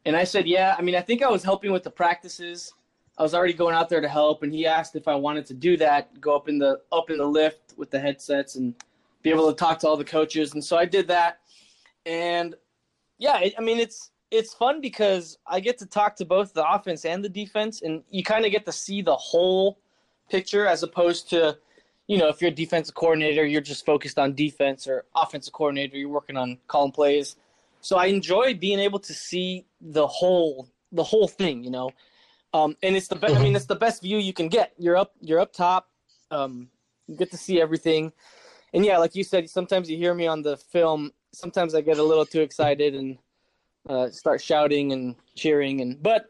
And I said, "Yeah." I mean, I think I was helping with the practices. I was already going out there to help, and he asked if I wanted to do that, go up in the up in the lift with the headsets and be able to talk to all the coaches. And so I did that and yeah, I mean it's it's fun because I get to talk to both the offense and the defense, and you kind of get to see the whole picture as opposed to, you know, if you're a defensive coordinator, you're just focused on defense, or offensive coordinator, you're working on calling plays. So I enjoy being able to see the whole the whole thing, you know. Um, and it's the best. I mean, it's the best view you can get. You're up. You're up top. Um, you get to see everything. And yeah, like you said, sometimes you hear me on the film sometimes I get a little too excited and uh, start shouting and cheering, and but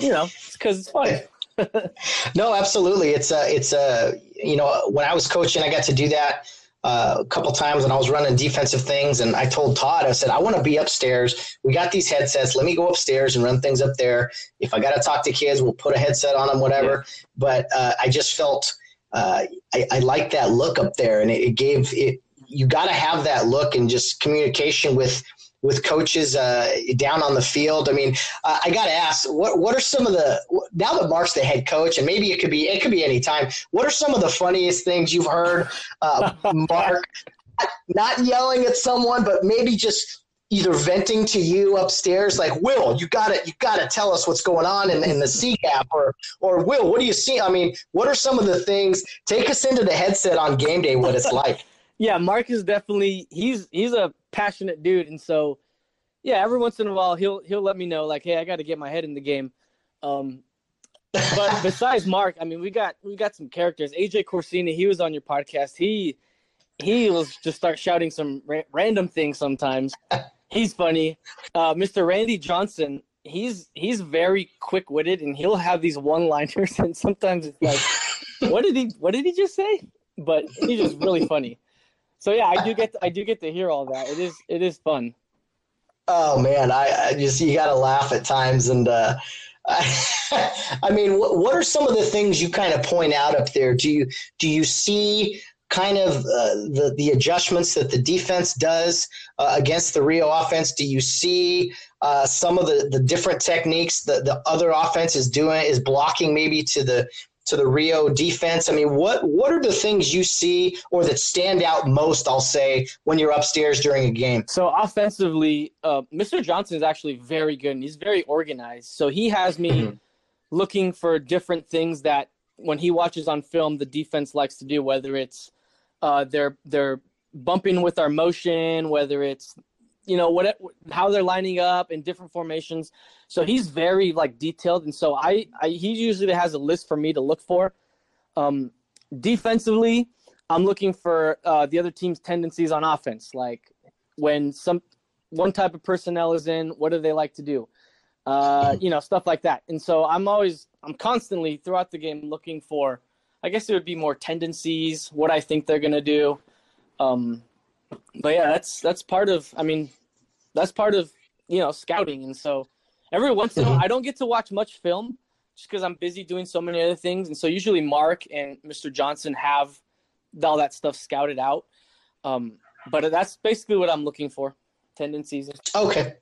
you know, it's because it's fun. no, absolutely. It's a, it's a, you know, when I was coaching, I got to do that uh, a couple times when I was running defensive things. And I told Todd, I said, I want to be upstairs. We got these headsets. Let me go upstairs and run things up there. If I got to talk to kids, we'll put a headset on them, whatever. Yeah. But uh, I just felt, uh, I, I like that look up there and it, it gave it, you got to have that look and just communication with with coaches uh, down on the field. I mean, uh, I got to ask, what what are some of the now that Mark's the head coach, and maybe it could be it could be any time. What are some of the funniest things you've heard, uh, Mark? not yelling at someone, but maybe just either venting to you upstairs, like Will, you got to you got to tell us what's going on in, in the C gap, or or Will, what do you see? I mean, what are some of the things? Take us into the headset on game day, what it's like yeah, Mark is definitely he's he's a passionate dude, and so yeah, every once in a while he'll he'll let me know like, hey, I got to get my head in the game. Um, but besides Mark, I mean, we got we got some characters. AJ Corsini, he was on your podcast. He he will just start shouting some ra- random things sometimes. He's funny. Uh, Mr. Randy Johnson, he's he's very quick witted, and he'll have these one liners, and sometimes it's like, what did he what did he just say? But he's just really funny so yeah, I do get to, I do get to hear all that. It is it is fun. Oh man, I, I just you got to laugh at times, and uh, I, I mean, what, what are some of the things you kind of point out up there? Do you do you see kind of uh, the the adjustments that the defense does uh, against the Rio offense? Do you see uh, some of the, the different techniques that the other offense is doing is blocking maybe to the to the Rio defense? I mean, what what are the things you see or that stand out most? I'll say when you're upstairs during a game. So offensively, uh, Mr. Johnson is actually very good and he's very organized. So he has me mm-hmm. looking for different things that when he watches on film, the defense likes to do. Whether it's uh, they're they're bumping with our motion, whether it's you know what how they're lining up in different formations. So he's very like detailed. And so i, I he usually has a list for me to look for. Um, defensively i'm looking for uh, the other team's tendencies on offense. Like when some one type of personnel is in what do they like to do? Uh, you know stuff like that. And so i'm always i'm constantly throughout the game looking for i guess it would be more tendencies what i think they're to do um, but yeah, that's that's part of. I mean, that's part of you know scouting, and so every once in a while, I don't get to watch much film just because I'm busy doing so many other things, and so usually Mark and Mr. Johnson have all that stuff scouted out. Um, but that's basically what I'm looking for, tendencies. Okay.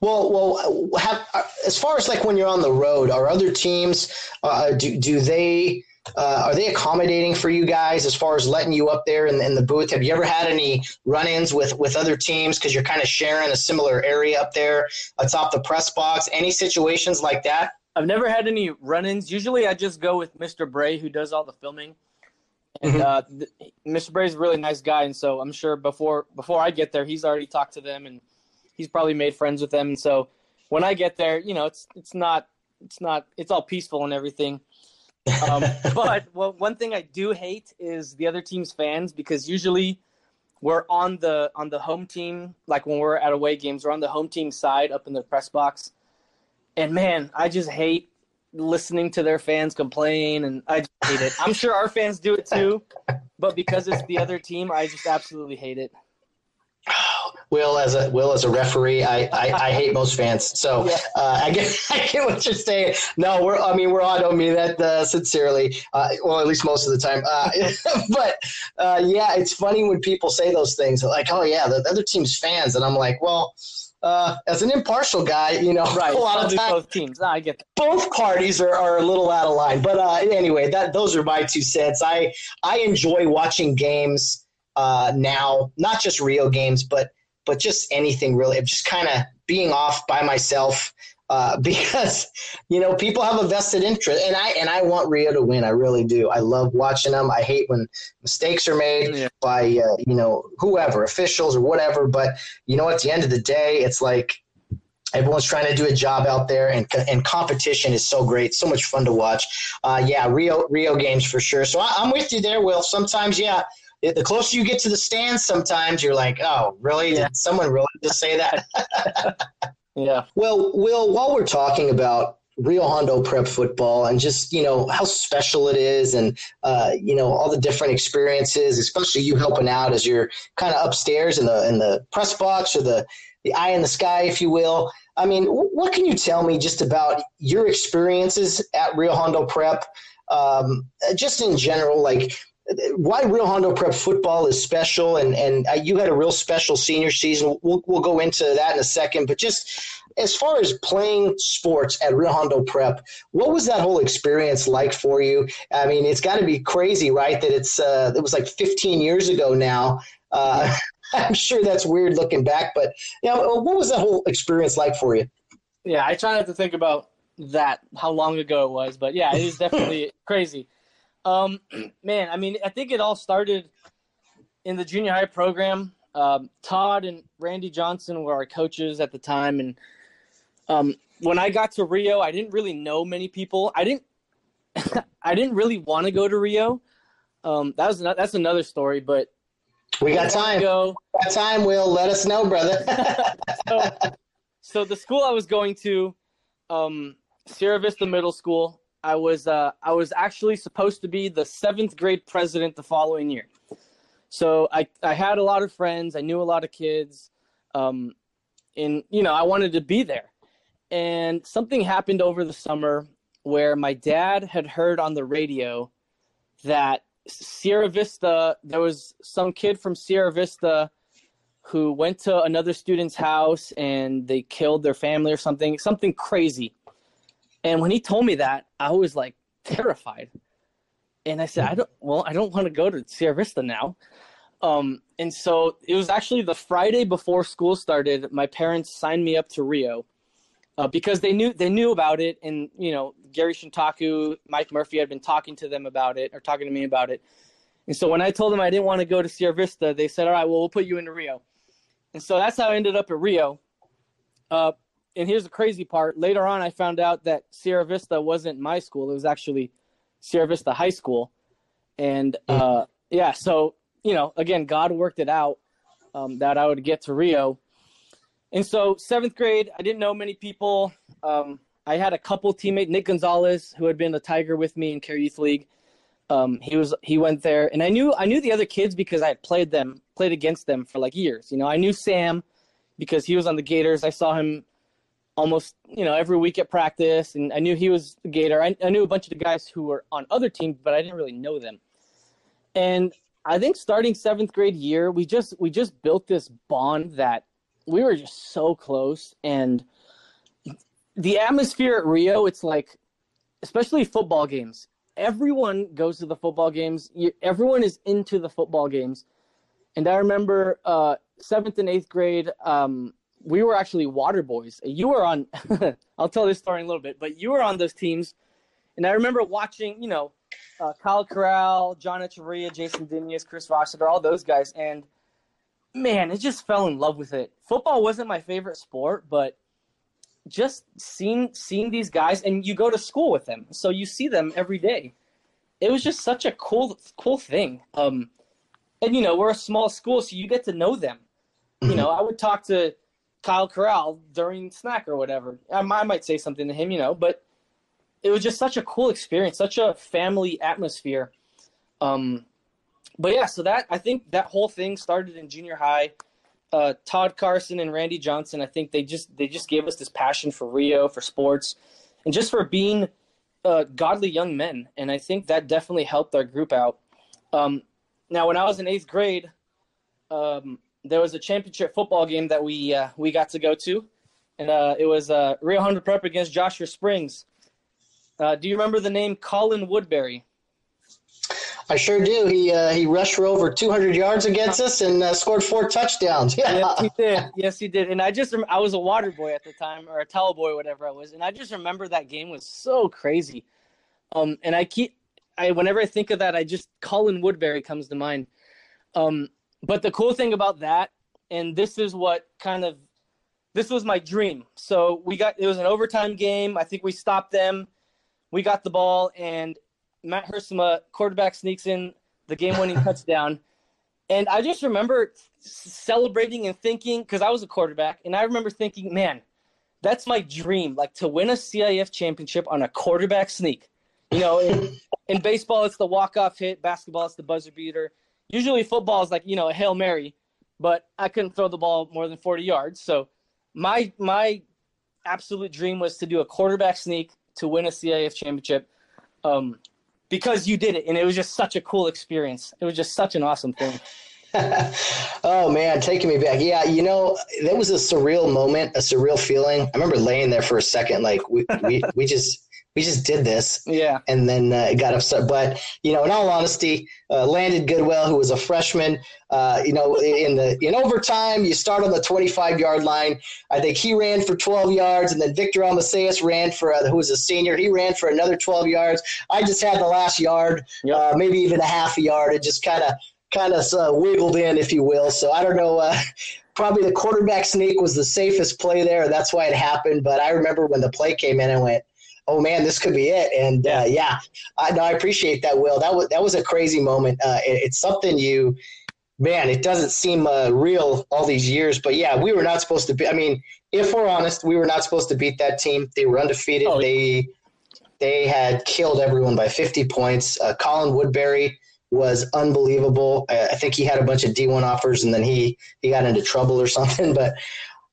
Well, well, have, as far as like when you're on the road, are other teams uh, do do they uh, are they accommodating for you guys as far as letting you up there in, in the booth? Have you ever had any run-ins with with other teams because you're kind of sharing a similar area up there atop the press box? Any situations like that? I've never had any run-ins. Usually, I just go with Mr. Bray, who does all the filming. And mm-hmm. uh, th- Mr. Bray's a really nice guy, and so I'm sure before before I get there, he's already talked to them, and he's probably made friends with them. And so when I get there, you know, it's it's not it's not it's all peaceful and everything um, but well, one thing I do hate is the other team's fans because usually we're on the on the home team. Like when we're at away games, we're on the home team side up in the press box. And man, I just hate listening to their fans complain, and I just hate it. I'm sure our fans do it too, but because it's the other team, I just absolutely hate it. Will as a Will as a referee, I, I, I hate most fans. So Yeah. uh, I get I get what you're saying. No, we're I mean we're on. I don't mean that uh, sincerely. Uh, well, at least most of the time. Uh, but uh, yeah, it's funny when people say those things like, "Oh yeah, the, the other team's fans," and I'm like, well. Uh, as an impartial guy, you know, Right, a lot of probably times both teams. No, I get that. both parties are, are a little out of line. But uh, anyway, that those are my two cents. I I enjoy watching games uh, now, not just Rio games, but but just anything really. Just kind of being off by myself uh, because you know people have a vested interest, and I and I want Rio to win. I really do. I love watching them. I hate when mistakes are made Yeah. by uh, you know whoever officials or whatever. But you know, at the end of the day, it's like everyone's trying to do a job out there and, and competition is so great so much fun to watch uh, yeah rio rio games for sure so I, i'm with you there will sometimes yeah it, the closer you get to the stands sometimes you're like oh really Yeah. did someone really just say that Yeah. well will while we're talking about Rio Hondo prep football and just you know how special it is and uh, you know all the different experiences especially you helping out as you're kind of upstairs in the in the press box or the the eye in the sky if you will I mean what can you tell me just about your experiences at Rio Hondo prep um, just in general like why Rio Hondo Prep football is special, and and uh, you had a real special senior season. We'll we'll go into that in a second, but just as far as playing sports at Rio Hondo Prep, what was that whole experience like for you? I mean, it's got to be crazy, right? That it's uh, it was like 15 years ago now. Uh, I'm sure that's weird looking back, but you know, what was that whole experience like for you? Yeah, I try not to think about that, how long ago it was, but yeah, it is definitely crazy. Um, man, I mean, I think it all started in the junior high program. Um, Todd and Randy Johnson were our coaches at the time, and um, when I got to Rio, I didn't really know many people. I didn't, I didn't really want to go to Rio. Um, that was that's another story, but We got I wanted to time. Go. Got time, Will. Let us know, brother. so, so the school I was going to, um, Sierra Vista Middle School. I was uh, I was actually supposed to be the seventh grade president the following year. So I I had a lot of friends. I knew a lot of kids, um, and you know I wanted to be there. And something happened over the summer where my dad had heard on the radio that Sierra Vista there was some kid from Sierra Vista who went to another student's house and they killed their family or something, something crazy. And when he told me that, I was like terrified. And I said, I don't, well, I don't want to go to Sierra Vista now. Um, and so it was actually the Friday before school started. My parents signed me up to Rio uh, because they knew they knew about it, and you know Gary Shintaku, Mike Murphy had been talking to them about it or talking to me about it. And so when I told them I didn't want to go to Sierra Vista, they said, "All right, well, we'll put you into Rio." And so that's how I ended up at Rio. Uh, and here's the crazy part. Later on, I found out that Sierra Vista wasn't my school. It was actually Sierra Vista High School. And uh, yeah, so, you know, again, God worked it out um, that I would get to Rio. And so, seventh grade, I didn't know many people. Um, I had a couple teammate, Nick Gonzalez, who had been a Tiger with me in Kare Youth League. Um, he was he went there, and I knew I knew the other kids because I had played them, played against them for like years. You know, I knew Sam because he was on the Gators. I saw him almost you know every week at practice, and I knew he was a Gator. I, I knew a bunch of the guys who were on other teams, but I didn't really know them. And I think starting seventh grade year, we just we just built this bond that we were just so close, and the atmosphere at Rio, it's like, especially football games. Everyone goes to the football games. You, everyone is into the football games. And I remember uh, seventh and eighth grade, um, we were actually water boys. You were on, I'll tell this story in a little bit, but you were on those teams. And I remember watching, you know, uh, Kyle Corral, John Echeverria, Jason Dinius, Chris Rossiter, all those guys. And man, it just fell in love with it. Football wasn't my favorite sport, but just seeing seeing these guys and you go to school with them so you see them every day it was just such a cool cool thing um and you know we're a small school, so you get to know them. You know, I would talk to Kyle Corral during snack or whatever. I, I might say something to him, you know, but it was just such a cool experience, such a family atmosphere. Um, but yeah, so that I think that whole thing started in junior high. Uh, Todd Carson and Randy Johnson, I think they just they just gave us this passion for Rio, for sports, and just for being uh, godly young men. And I think that definitely helped our group out. Um, now, when I was in eighth grade, um, there was a championship football game that we uh, we got to go to, and uh, it was uh, Rio Hondo Prep against Joshua Springs. Uh, do you remember the name Colin Woodbury? I sure do. He uh, he rushed for over 200 yards against us and uh, scored four touchdowns. Yeah. Yes, he did. Yes, he did. And I just I was a water boy at the time, or a towel boy, whatever I was, and I just remember that game was so crazy. Um, and I keep I whenever I think of that, I just Colin Woodbury comes to mind. Um, but the cool thing about that, and this is what kind of this was my dream. So we got it was an overtime game. I think we stopped them. We got the ball, and Matt Hersema, quarterback, sneaks in the game-winning touchdown. And I just remember celebrating and thinking because I was a quarterback, and I remember thinking, man, that's my dream, like to win a CIF championship on a quarterback sneak. You know, in, in baseball, it's the walk-off hit. Basketball, it's the buzzer beater. Usually, football is like you know a hail mary, but I couldn't throw the ball more than 40 yards. So my my absolute dream was to do a quarterback sneak to win a CIF championship. Um, because you did it and it was just such a cool experience it was just such an awesome thing oh man taking me back yeah you know that was a surreal moment a surreal feeling i remember laying there for a second like we, we, we just we just did this. Yeah. And then uh, it got upset. But, you know, in all honesty, uh, Landon Goodwell, who was a freshman, uh, you know, in the in overtime, you start on the 25 yard line. I think he ran for 12 yards, and then Victor Almaceus ran for, uh, who was a senior, he ran for another 12 yards. I just had the last yard, yep. Uh, maybe even a half a yard. It just kind of kind of uh, wiggled in, if you will. So I don't know probably the quarterback sneak was the safest play there. That's why it happened. But I remember when the play came in, I went, oh man, this could be it. And uh, yeah, I, no, I appreciate that, Will. That was that was a crazy moment. Uh, it, it's something you, man, it doesn't seem uh, real all these years, but yeah, we were not supposed to be. I mean, if we're honest, we were not supposed to beat that team. They were undefeated. Oh, they they had killed everyone by 50 points. Uh, Colin Woodbury was unbelievable. I, I think he had a bunch of D1 offers and then he he got into trouble or something. But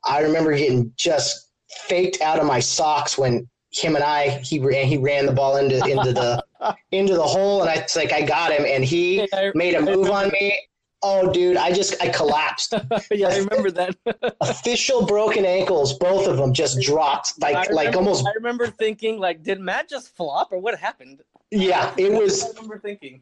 I remember getting just faked out of my socks when him and I, he ran, he ran the ball into into the into the hole, and I it's like I got him, and he made a move on me. Oh, dude, I just I collapsed. yeah, I remember that. Official broken ankles, both of them just dropped like remember, like almost. I remember thinking like, did Matt just flop or what happened? Yeah, it was. I remember thinking.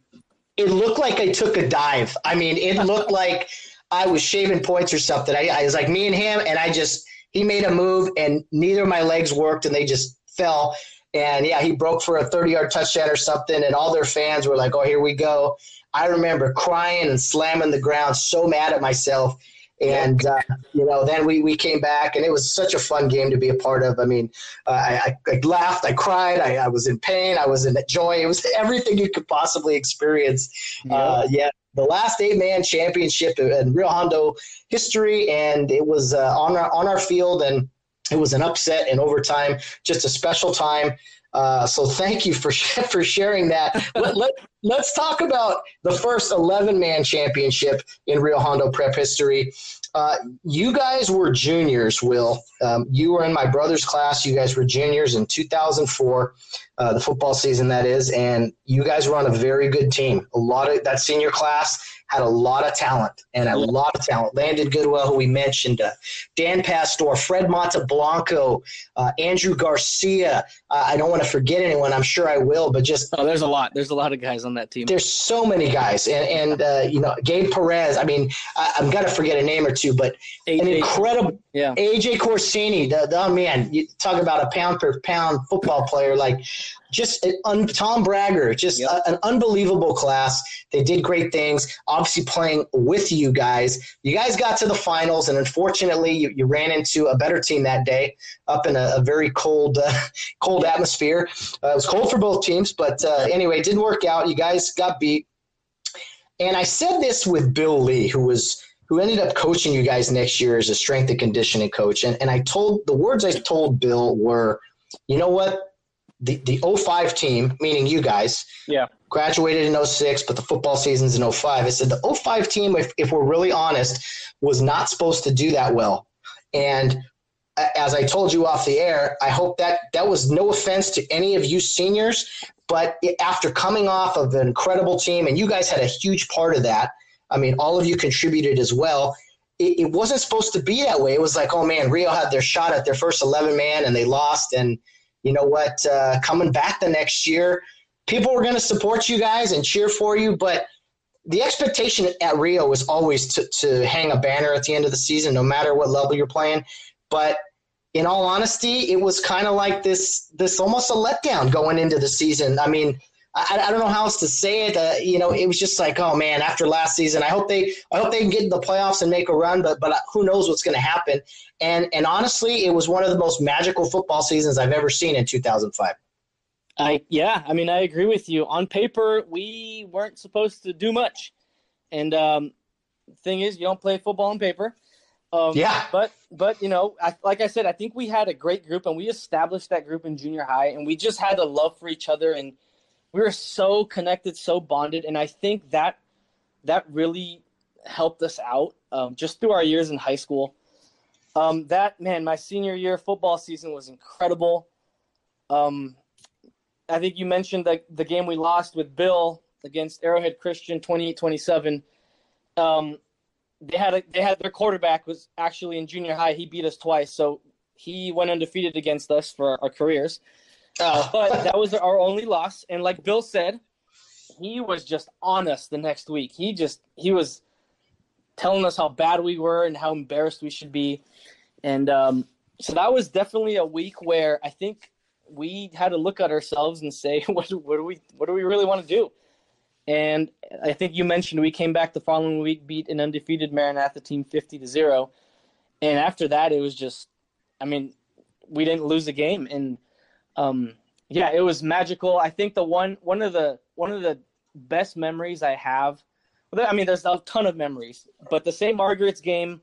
It looked like I took a dive. I mean, it looked like I was shaving points or something. I, I was like me and him, and I just he made a move, and neither of my legs worked, and they just fell. And yeah, he broke for a 30 yard touchdown or something. And all their fans were like, oh, here we go. I remember crying and slamming the ground, so mad at myself. And, uh, you know, then we, we came back and it was such a fun game to be a part of. I mean, uh, I, I, laughed, I cried, I, I, was in pain, I was in joy. It was everything you could possibly experience. Yeah. Uh, yeah the last eight man championship in Rio Hondo history, and it was uh, on our on our field, and it was an upset in overtime, just a special time. Uh, so thank you for for sharing that. let, let, let's talk about the first 11 man championship in Rio Hondo prep history. Uh, you guys were juniors, Will. Um, you were in my brother's class. You guys were juniors in 2004, uh, the football season that is, and you guys were on a very good team. A lot of that senior class had a lot of talent and a lot of talent. Landon Goodwell, who we mentioned, uh, Dan Pastor, Fred Montablanco, uh, Andrew Garcia. Uh, I don't want to forget anyone. I'm sure I will, but just oh, there's a lot. There's a lot of guys on that team. There's so many guys, and and uh, you know Gabe Perez. I mean, I, am gonna forget a name or two, but AJ, an incredible yeah. AJ Corsini. The, the oh man, you talk about a pound per pound football player. Like just un, Tom Bragger, just yep. a, an unbelievable class. They did great things. Obviously, playing with you guys. You guys got to the finals, and unfortunately, you, you ran into a better team that day up in a, a very cold, uh, cold atmosphere. Uh, it was cold for both teams, but uh, anyway, it didn't work out. You guys got beat. And I said this with Bill Lee, who was who ended up coaching you guys next year as a strength and conditioning coach. And, and I told the words I told Bill were, you know what? The, the 05 team, meaning you guys, yeah. graduated in 06, but the football season's in 05. I said the 05 team, if, if we're really honest, was not supposed to do that well. And as I told you off the air, I hope that that was no offense to any of you seniors, but after coming off of an incredible team, and you guys had a huge part of that, I mean, all of you contributed as well. It, it wasn't supposed to be that way. It was like, oh man, Rio had their shot at their first 11 man and they lost. And you know what? Uh, coming back the next year, people were going to support you guys and cheer for you. But the expectation at Rio was always to, to hang a banner at the end of the season, no matter what level you're playing. But in all honesty, it was kind of like this this almost a letdown going into the season. I mean, I, I don't know how else to say it. Uh, you know, it was just like, oh man, after last season, I hope they, I hope they can get in the playoffs and make a run, but but who knows what's going to happen? And and honestly, it was one of the most magical football seasons I've ever seen in 2005. I yeah, I mean, I agree with you. On paper, we weren't supposed to do much, and um, thing is, you don't play football on paper. Um, yeah. But but you know, I, like I said, I think we had a great group, and we established that group in junior high, and we just had a love for each other and we were so connected, so bonded, and I think that that really helped us out um, just through our years in high school. Um, that man, my senior year football season was incredible. Um, I think you mentioned the the game we lost with Bill against Arrowhead Christian, 28-27. Um, they had a, they had their quarterback was actually in junior high. He beat us twice, so he went undefeated against us for our careers. Uh, but that was our only loss. And like Bill said, he was just on us the next week. He just he was telling us how bad we were and how embarrassed we should be. And um, so that was definitely a week where I think we had to look at ourselves and say, what, what do we what do we really want to do? And I think you mentioned we came back the following week, beat an undefeated Maranatha team fifty to zero, and after that it was just, I mean, we didn't lose a game, and um, yeah, it was magical. I think the one one of the one of the best memories I have. I mean, there's a ton of memories, but the St. Margaret's game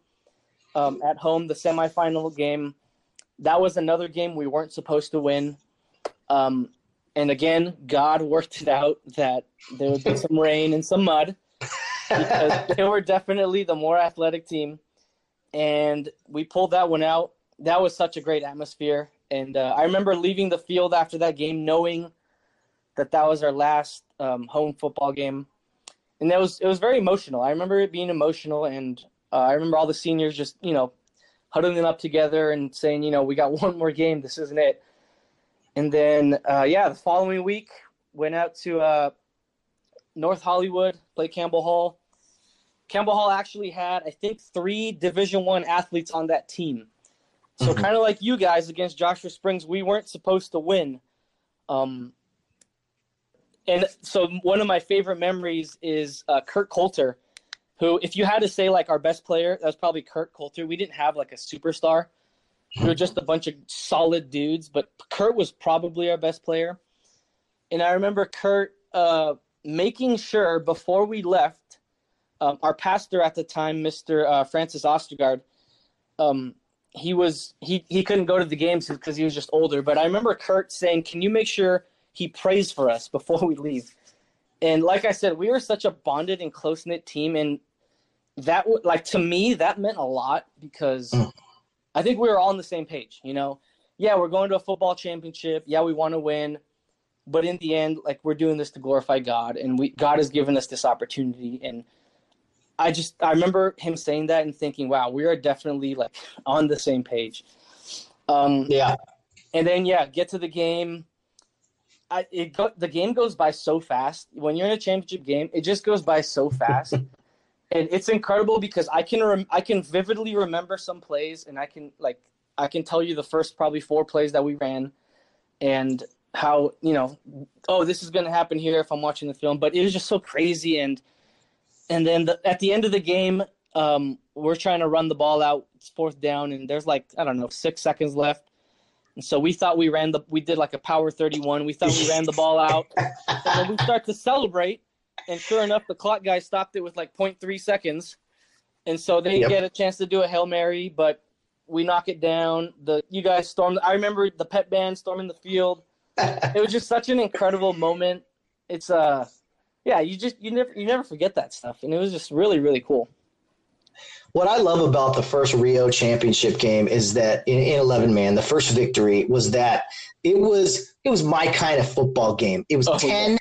um, at home, the semifinal game, that was another game we weren't supposed to win. Um, and again, God worked it out that there would be some rain and some mud because they were definitely the more athletic team. And we pulled that one out. That was such a great atmosphere. And uh, I remember leaving the field after that game, knowing that that was our last um, home football game, and that was it was very emotional. I remember it being emotional, and uh, I remember all the seniors just you know huddling up together and saying, you know, we got one more game. This isn't it. And then uh, yeah, the following week went out to uh, North Hollywood, played Campbell Hall. Campbell Hall actually had, I think, three Division One athletes on that team. So mm-hmm. kind of like you guys against Joshua Springs, we weren't supposed to win. Um, and so one of my favorite memories is uh, Kurt Coulter, who, if you had to say like our best player, that was probably Kurt Coulter. We didn't have like a superstar. We were just a bunch of solid dudes, but Kurt was probably our best player. And I remember Kurt uh, making sure before we left, um, our pastor at the time, Mr. Uh, Francis Ostergaard, um, he was he he couldn't go to the games because he was just older. But I remember Kurt saying, "Can you make sure he prays for us before we leave?" And like I said, we were such a bonded and close knit team, and that like to me that meant a lot because mm. I think we were all on the same page. You know, yeah, we're going to a football championship. Yeah, we want to win, but in the end, like we're doing this to glorify God, and we God has given us this opportunity, and I just I remember him saying that and thinking, wow, we are definitely like on the same page. Um, yeah. And then yeah, get to the game. I, it go, the game goes by so fast. When you're in a championship game, it just goes by so fast, and it's incredible because I can rem- I can vividly remember some plays, and I can like I can tell you the first probably four plays that we ran, and how you know, oh, this is going to happen here if I'm watching the film. But it was just so crazy and and then the, at the end of the game, um, we're trying to run the ball out. It's fourth down, and there's like I don't know six seconds left. And so we thought we ran the we did like a power 31. We thought we ran the ball out. and then we start to celebrate, and sure enough, the clock guy stopped it with like 0.3 seconds, and so they yep. get a chance to do a hail mary, but we knock it down. The you guys storm. I remember the pep band storming the field. it was just such an incredible moment. It's uh, yeah, you just you never you never forget that stuff, and it was just really really cool. What I love about the first Rio Championship game is that in, in 11 man, the first victory was that it was it was my kind of football game. It was oh, 10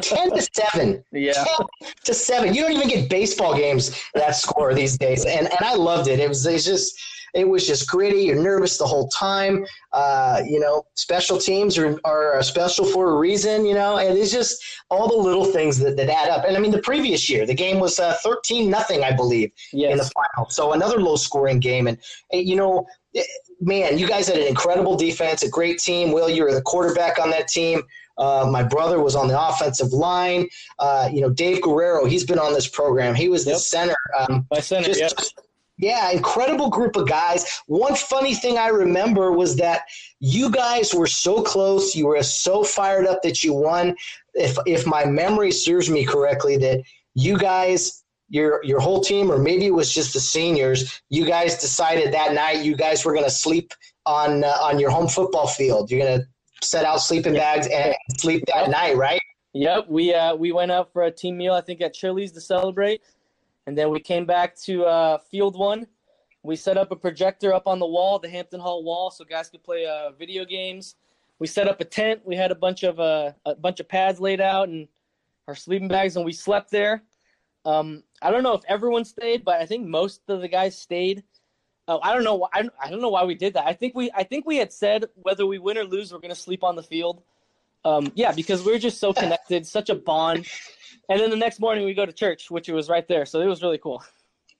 10 to 7. Yeah. 10 to 7. You don't even get baseball games that score these days. And and I loved it. It was it's just it was just gritty. You're nervous the whole time. Uh, you know, special teams are, are special for a reason, you know, and it's just all the little things that, that add up. And I mean, the previous year, the game was uh, 13 nothing, I believe, yes. in the final. So another low scoring game. And, and, you know, eh, man, you guys had an incredible defense, a great team. Will, you were the quarterback on that team. Uh, my brother was on the offensive line. Uh, you know, Dave Guerrero, he's been on this program. He was the yep. center. Um, My center, just, yep. Yeah, incredible group of guys. One funny thing I remember was that you guys were so close. You were so fired up that you won. If if my memory serves me correctly, that you guys, your your whole team, or maybe it was just the seniors, you guys decided that night you guys were going to sleep on uh, on your home football field. You're going to set out sleeping bags and sleep that night, right? Yep. We uh, we went out for a team meal. I think at Chili's to celebrate and then we came back to uh, Field One. We set up a projector up on the wall, the Hampton Hall wall, so guys could play uh, video games. We set up a tent. We had a bunch of uh, a bunch of pads laid out and our sleeping bags, and we slept there. Um, I don't know if everyone stayed, but I think most of the guys stayed. Uh, I don't know. Why, I, I don't know why we did that. I think we I think we had said whether we win or lose, we're gonna sleep on the field. Um, yeah, because we we're just so connected, such a bond. And then the next morning we go to church, which was right there. So it was really cool.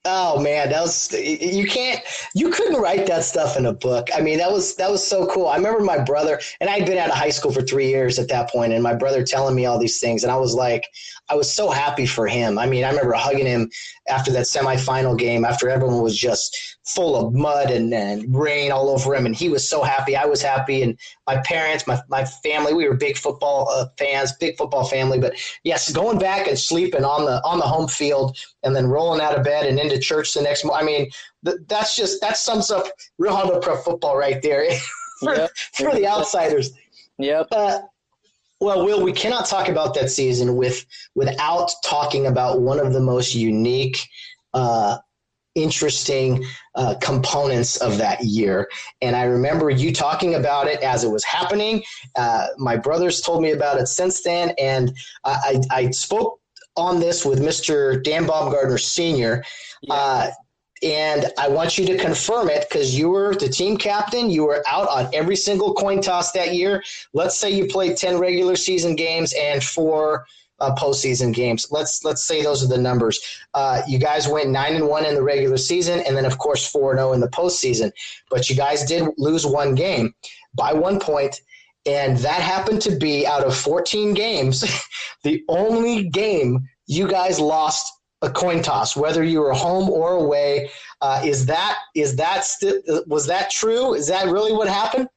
Oh man, that was you can't you couldn't write that stuff in a book. I mean, that was that was so cool. I remember my brother and I'd been out of high school for 3 years at that point and my brother telling me all these things and I was like I was so happy for him. I mean, I remember hugging him after that semifinal game after everyone was just full of mud and, and rain all over him and he was so happy. I was happy and my parents, my my family, we were big football uh, fans, big football family, but yes, going back and sleeping on the on the home field and then rolling out of bed and into church the next morning. I mean, th- that's just that sums up Rio Hondo Prep football right there for, yep. for the outsiders. Yep. Uh, well, Will, we cannot talk about that season with without talking about one of the most unique, uh, interesting uh, components of that year. And I remember you talking about it as it was happening. Uh, my brothers told me about it since then, and I, I spoke on this with Mr. Dan Baumgartner Sr. Yeah. Uh, and I want you to confirm it because you were the team captain. You were out on every single coin toss that year. Let's say you played ten regular season games and four uh, postseason games. Let's let's say those are the numbers. Uh, you guys went nine and one in the regular season, and then of course four and zero oh in the postseason. But you guys did lose one game by one point, and that happened to be out of 14 games, the only game you guys lost a coin toss, whether you were home or away. Uh, is that is that st- was that true? Is that really what happened?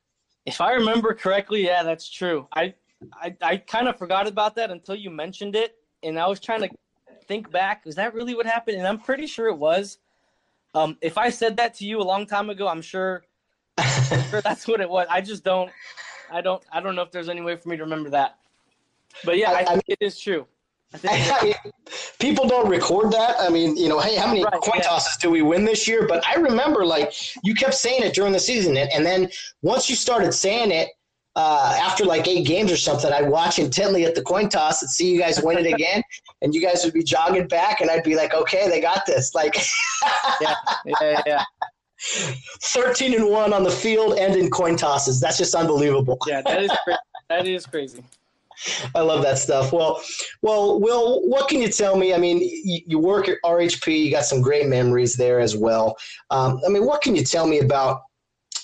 If I remember correctly, yeah, that's true. I I, I kind of forgot about that until you mentioned it, and I was trying to think back. Was that really what happened? And I'm pretty sure it was. Um, if I said that to you a long time ago, I'm sure, I'm sure that's what it was. I just don't I don't I don't know if there's any way for me to remember that. But yeah, I, I think I mean, it is true. I people don't record that. I mean, you know, hey, how many right, coin yeah. tosses do we win this year? But I remember, like, you kept saying it during the season, and then once you started saying it, uh, after like eight games or something, I'd watch intently at the coin toss and see you guys win it again, and you guys would be jogging back, and I'd be like, okay, they got this. Like, yeah, yeah, yeah. 13 and 1 on the field and in coin tosses. That's just unbelievable. Yeah, that is cra- that is crazy. I love that stuff. Well, well, Will, what can you tell me? I mean, you, you work at RHP, you got some great memories there as well. Um, I mean, what can you tell me about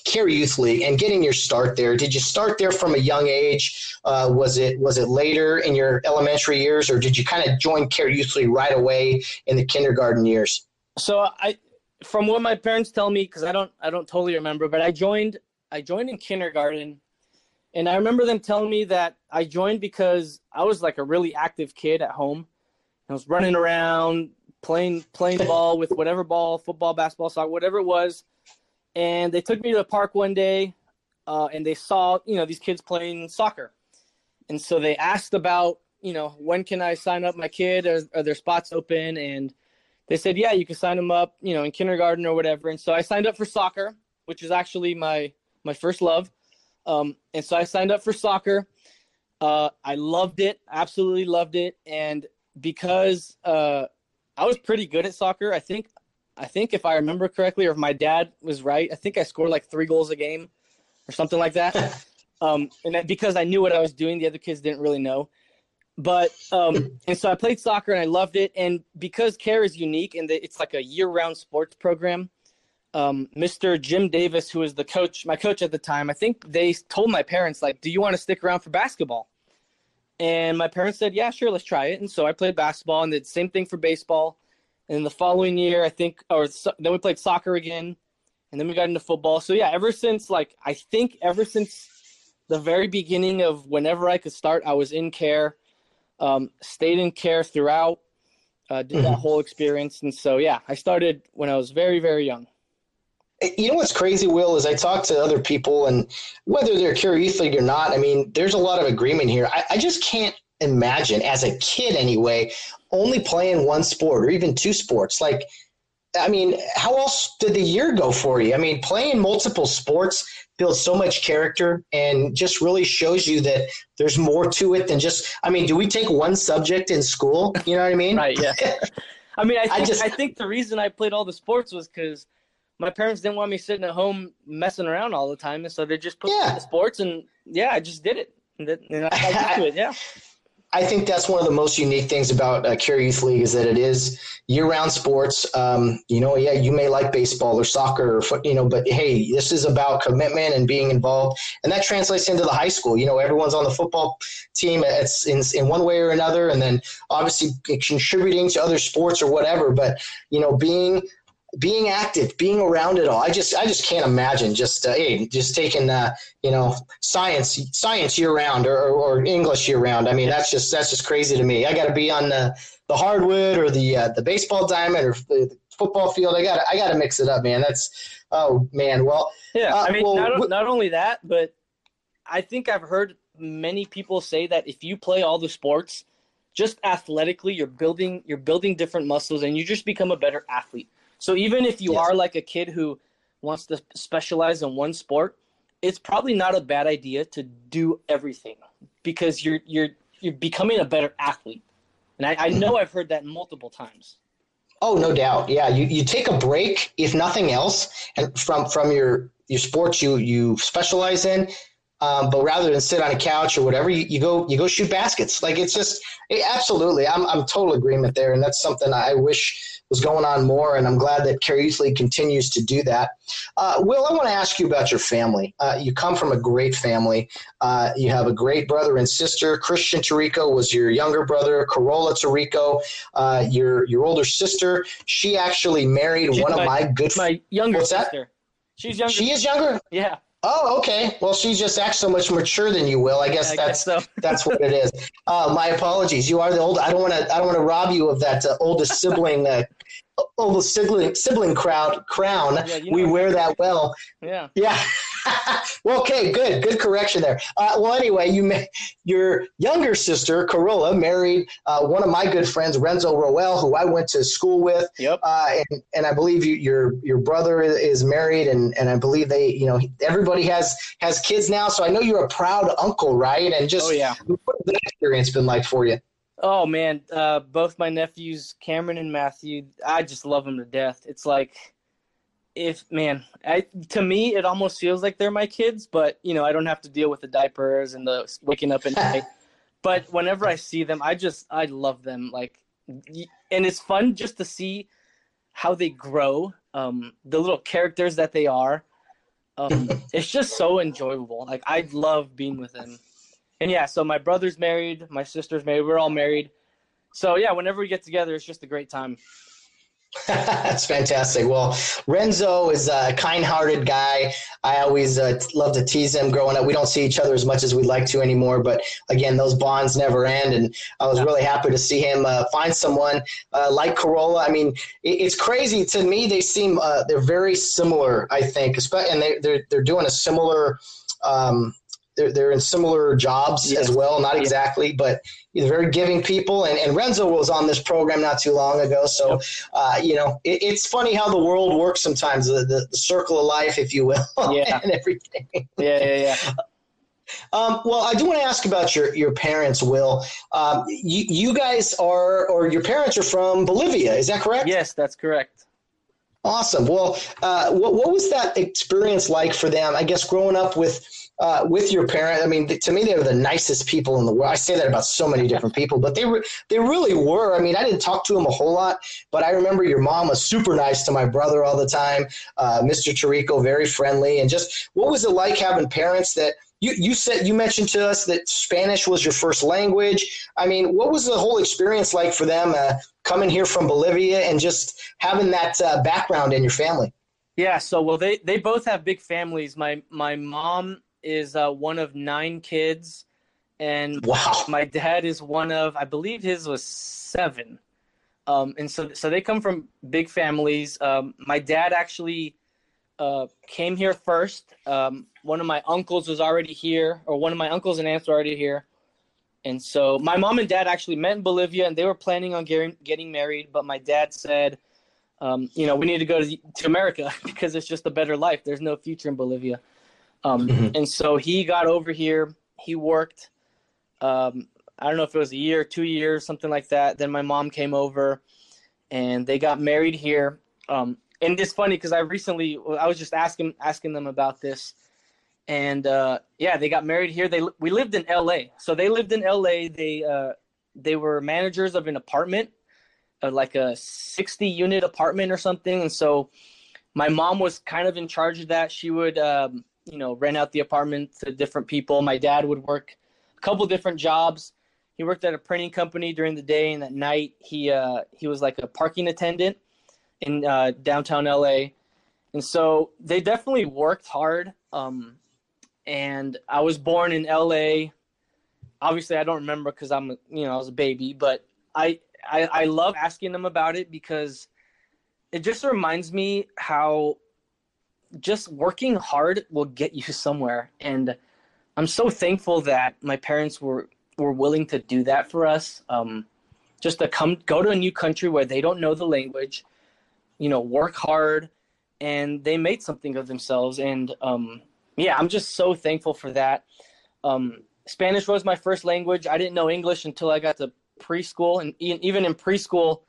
Kare Youth League and getting your start there? Did you start there from a young age? Uh, was it was it later in your elementary years, or did you kind of join Kare Youth League right away in the kindergarten years? So I from what my parents tell me, because I don't I don't totally remember, but I joined I joined in kindergarten, and I remember them telling me that I joined because I was like a really active kid at home, I was running around playing playing ball with whatever ball, football, basketball, soccer, whatever it was. And they took me to the park one day, uh, and they saw you know these kids playing soccer, and so they asked about you know when can I sign up my kid? Are, are there spots open? And they said yeah, you can sign them up, you know, in kindergarten or whatever. And so I signed up for soccer, which is actually my my first love. Um, and so I signed up for soccer. Uh, I loved it, absolutely loved it, and because uh, I was pretty good at soccer, I think, I think if I remember correctly, or if my dad was right, I think I scored like three goals a game, or something like that. um, and that because I knew what I was doing, the other kids didn't really know. But um, and so I played soccer and I loved it. And because Kare is unique and it's like a year-round sports program, um, Mr. Jim Davis, who was the coach, my coach at the time, I think they told my parents like, "Do you want to stick around for basketball?" And my parents said, "Yeah, sure, let's try it." And so I played basketball and did the same thing for baseball. And the following year, I think, or so, then we played soccer again, and then we got into football. So yeah, ever since like I think ever since the very beginning of whenever I could start, I was in Kare, um, stayed in Kare throughout, uh, did that whole experience, and so yeah, I started when I was very very young. You know what's crazy, Will, is I talk to other people, and whether they're Kare Youth League or not, I mean, there's a lot of agreement here. I, I just can't imagine, as a kid anyway, only playing one sport or even two sports. Like, I mean, how else did the year go for you? I mean, playing multiple sports builds so much character and just really shows you that there's more to it than just. I mean, do we take one subject in school? You know what I mean? right. Yeah. I mean, I think, I, just, I think the reason I played all the sports was because – my parents didn't want me sitting at home messing around all the time, and so they just put yeah. me in the sports, and yeah, I just did it, and, I got to it. Yeah. I think that's one of the most unique things about uh, Kare Youth League is that it is year-round sports. Um, you know, yeah, you may like baseball or soccer or foot, you know, but hey, this is about commitment and being involved, and that translates into the high school. You know, everyone's on the football team. It's in, in one way or another, and then obviously contributing to other sports or whatever. But you know, being being active, being around it all. I just I just can't imagine just uh, hey, just taking uh, you know science science year round or, or, English year round. I mean that's just that's just crazy to me. I got to be on the, the hardwood or the uh, the baseball diamond or the football field. I got I got to mix it up, man. That's oh man. Well, yeah. I uh, mean, well, not, not only that, but I think I've heard many people say that if you play all the sports, just athletically, you're building you're building different muscles and you just become a better athlete so even if you yes. are like a kid who wants to specialize in one sport, it's probably not a bad idea to do everything because you're you're you're becoming a better athlete. And I, I know I've heard that multiple times. Oh, no doubt. Yeah, you, you take a break, if nothing else, and from from your your sports you you specialize in, um, but rather than sit on a couch or whatever, you, you go you go shoot baskets. Like it's just it, absolutely, I'm I'm total agreement there, and that's something I wish was going on more, and I'm glad that Youth League continues to do that. Uh, Will, I want to ask you about your family. Uh, you come from a great family. Uh, you have a great brother and sister. Christian Tarico was your younger brother. Corolla Tarico, uh, your your older sister. She actually married She's one my, of my good. My younger What's sister. That? She's younger. She is younger. Yeah. Oh, okay. Well, she just acts so much mature than you will. I guess I that's guess so. that's what it is. Uh, my apologies. You are the old. I don't want to. I don't want to rob you of that uh, oldest sibling uh, oh, the sibling sibling crowd crown. Yeah, we wear that well. Yeah. Yeah. well, okay, good, good correction there. Uh, well, anyway, you may, your younger sister Corolla married uh, one of my good friends Renzo Roel, who I went to school with. Yep. Uh, and, and I believe you, your your brother is married, and, and I believe they, you know, everybody has has kids now. So I know you're a proud uncle, right? And just oh yeah, what that experience been like for you? Oh man, uh, both my nephews, Cameron and Matthew, I just love them to death. It's like, if man, I, to me, it almost feels like they're my kids, but you know, I don't have to deal with the diapers and the waking up at night. But whenever I see them, I just I love them. Like, and it's fun just to see how they grow, um, the little characters that they are. Um, it's just so enjoyable. Like I love being with them and yeah, so my brother's married, my sister's married, we're all married. So yeah, whenever we get together, it's just a great time. That's fantastic. Well, Renzo is a kind-hearted guy. I always uh, love to tease him. Growing up, we don't see each other as much as we'd like to anymore. But again, those bonds never end, and I was really happy to see him uh, find someone uh, like Corolla. I mean, it's crazy to me. They seem uh, they're very similar. I think, and they, they're they're doing a similar. Um, they're, they're in similar jobs yes. as well. Not exactly, but very giving people. And, and, Renzo was on this program not too long ago. So, uh, you know, it, it's funny how the world works sometimes, the, the, the circle of life, if you will, yeah. and everything. Yeah, yeah, yeah. Um, well, I do want to ask about your, your parents, Will. Um, you, you guys are, or your parents are from Bolivia, is that correct? Yes, that's correct. Awesome. Well, uh, what, what was that experience like for them? I guess growing up with uh, with your parent. I mean, to me, they were the nicest people in the world. I say that about so many different people, but they were they really were. I mean, I didn't talk to them a whole lot, but I remember your mom was super nice to my brother all the time. Uh, Mr. Tarico, very friendly, and just what was it like having parents that you, you said you mentioned to us that Spanish was your first language. I mean, what was the whole experience like for them uh, coming here from Bolivia and just having that uh, background in your family? Yeah, so well, they they both have big families. My my mom is uh, one of nine kids, and wow. my dad is one of I believe his was seven. Um, and so so they come from big families. Um, my dad actually uh, came here first. Um, one of my uncles was already here, or one of my uncles and aunts were already here. And so my mom and dad actually met in Bolivia, and they were planning on getting getting married. But my dad said, um, you know, we need to go to, to America because it's just a better life. There's no future in Bolivia. Um, mm-hmm. And so he got over here. He worked. Um, I don't know if it was a year, two years, something like that. Then my mom came over, and they got married here. Um, and it's funny because I recently I was just asking asking them about this, and uh, yeah, they got married here. They we lived in L.A. So they lived in L.A. They uh, they were managers of an apartment, uh, like a sixty unit apartment or something. And so my mom was kind of in charge of that. She would um, you know, rent out the apartment to different people. My dad would work a couple different jobs. He worked at a printing company during the day, and at night he uh, he was like a parking attendant in uh, downtown LA. And so they definitely worked hard. Um, and I was born in LA. Obviously, I don't remember because I'm you know I was a baby, but I, I I love asking them about it because it just reminds me how just working hard will get you somewhere. And I'm so thankful that my parents were were willing to do that for us. Um, just to come go to a new country where they don't know the language, you know, work hard, and they made something of themselves. And um, yeah, I'm just so thankful for that. Um, Spanish was my first language. I didn't know English until I got to preschool, and even in preschool,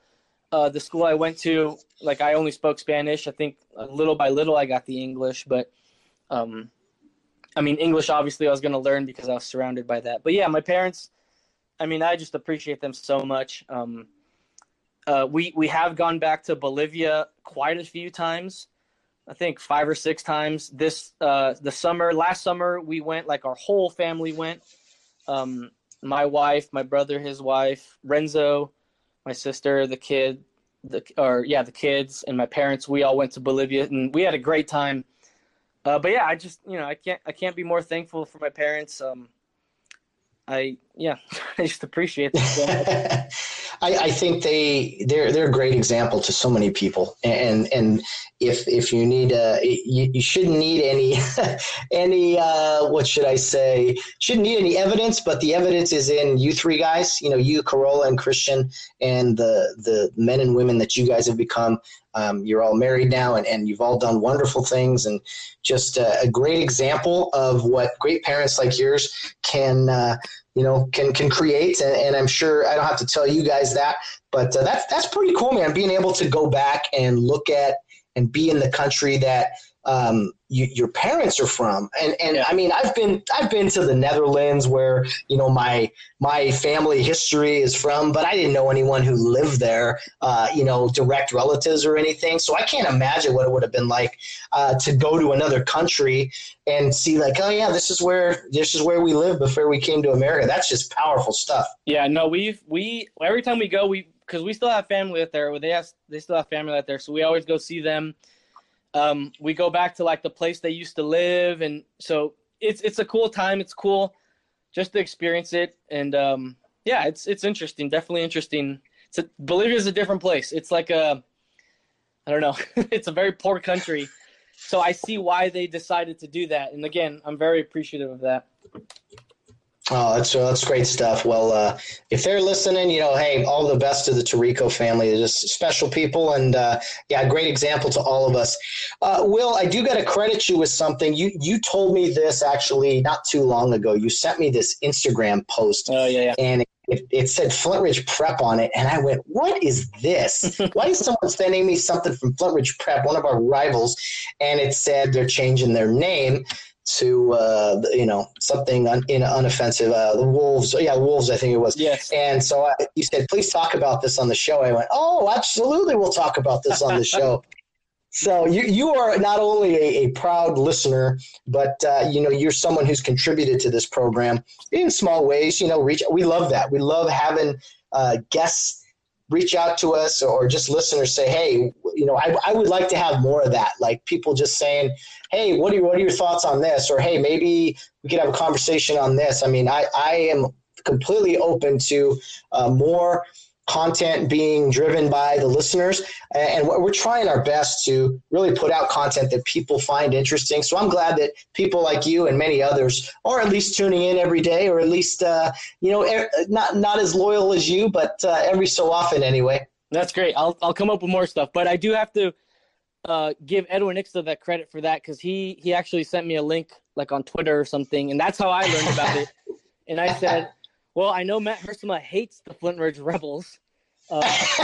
uh, the school I went to, like I only spoke Spanish. I think little by little I got the English, but um, I mean English obviously I was going to learn because I was surrounded by that. But yeah, my parents, I mean I just appreciate them so much. Um, uh, we we have gone back to Bolivia quite a few times. I think five or six times. This uh, the summer, last summer we went like our whole family went. Um, my wife, my brother, his wife, Renzo, my sister, the kid, the or yeah, the kids and my parents. We all went to Bolivia and we had a great time. Uh, but yeah, I just you know I can't I can't be more thankful for my parents. Um, I yeah, I just appreciate them. I, I, think they they're they're a great example to so many people, and and if if you need uh you, you shouldn't need any any uh what should I say shouldn't need any evidence, but the evidence is in you three guys. You know, you Carolla and Christian, and the the men and women that you guys have become. Um, you're all married now, and, and you've all done wonderful things, and just uh, a great example of what great parents like yours can uh, you know can can create. And, and, i'm sure i don't have to tell you guys that but uh, that's that's pretty cool man being able to go back and look at and be in the country that um, you, your parents are from. And and yeah. I mean, I've been I've been to the Netherlands where you know my my family history is from, but I didn't know anyone who lived there. Uh, you know, direct relatives or anything. So I can't imagine what it would have been like uh, to go to another country and see like, oh yeah, this is where this is where we lived before we came to America. That's just powerful stuff. Yeah, no, we've we every time we go, we because we still have family out there. They have, they still have family out there, so we always go see them. Um, we go back to like the place they used to live, and so it's it's a cool time. It's cool just to experience it, and um, yeah, it's it's interesting. Definitely interesting. It's a, Bolivia is a different place. It's like a I don't know. it's a very poor country, so I see why they decided to do that. And again, I'm very appreciative of that. Oh, that's that's great stuff. Well, uh, if they're listening, you know, hey, all the best to the Tarico family. They're just special people, and uh, yeah, great example to all of us. Uh, Will, I do got to credit you with something. You you told me this actually not too long ago. You sent me this Instagram post. Oh yeah, yeah. And it, it said Flint Ridge Prep on it, and I went, "What is this? Why is someone sending me something from Flint Ridge Prep, one of our rivals?" And it said they're changing their name to uh, you know something un, in unoffensive. Uh, the Wolves, yeah, Wolves, I think it was. Yes. And so I, you said, please talk about this on the show. I went, oh, absolutely, we'll talk about this on the show. So you you are not only a, a proud listener, but uh, you know you're someone who's contributed to this program in small ways. You know, reach we love that. We love having uh, guests reach out to us or just listeners say, hey, you know, I, I would like to have more of that. Like people just saying, hey, what are, what are your thoughts on this? Or hey, maybe we could have a conversation on this. I mean, I, I am completely open to uh, more content being driven by the listeners. And we're trying our best to really put out content that people find interesting. So I'm glad that people like you and many others are at least tuning in every day, or at least, uh, you know, not, not as loyal as you, but uh, every so often anyway. That's great. I'll, I'll come up with more stuff, but I do have to uh, give Edwin Ixta that credit for that because he, he actually sent me a link like on Twitter or something. And that's how I learned about it. And I said, well, I know Matt Hersema hates the Flint Ridge Rebels. Uh,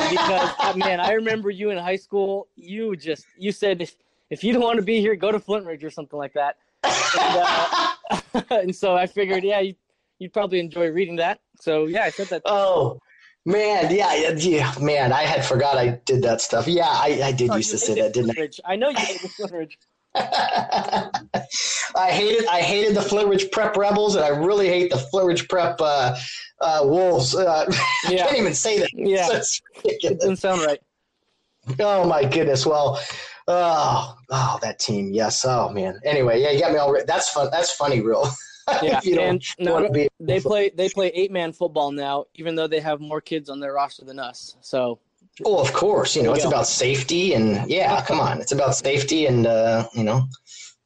because uh, man, I remember you in high school. You just you said if if you don't want to be here, go to Flint Ridge or something like that. And, uh, and so I figured, yeah, you, would probably enjoy reading that. So yeah, I said that. Oh man, yeah, yeah, man, I had forgot I did that stuff. Yeah, I, I did oh, used to say that, didn't I? I know you did Flint Ridge. I hated I hated the Flint Ridge Prep Rebels, and I really hate the Flint Ridge Prep uh, uh, Wolves. Uh, yeah. I can't even say that. Yeah, that's ridiculous. Doesn't sound right. Oh my goodness! Well, oh, oh, that team. Yes. Oh man. Anyway, yeah, you got me all. Re- that's fun. That's funny, real. yeah, and no, they play they play eight man football now, even though they have more kids on their roster than us. So Oh, of course. You know, it's go. about safety and yeah, come on. It's about safety and, uh, you know,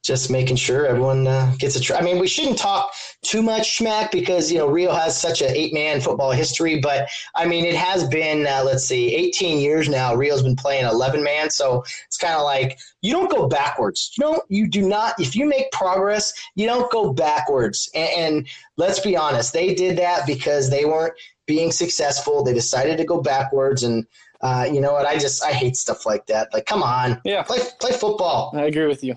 just making sure everyone uh, gets a try. I mean, we shouldn't talk too much smack because, you know, Rio has such an eight man football history, but I mean, it has been, uh, let's see, 18 years now. Rio's been playing 11 man. So it's kind of like you don't go backwards. You know, you do not, if you make progress, you don't go backwards. And, and let's be honest, they did that because they weren't being successful. They decided to go backwards and, uh, you know what? I just I hate stuff like that. Like, come on, yeah, play play football. I agree with you.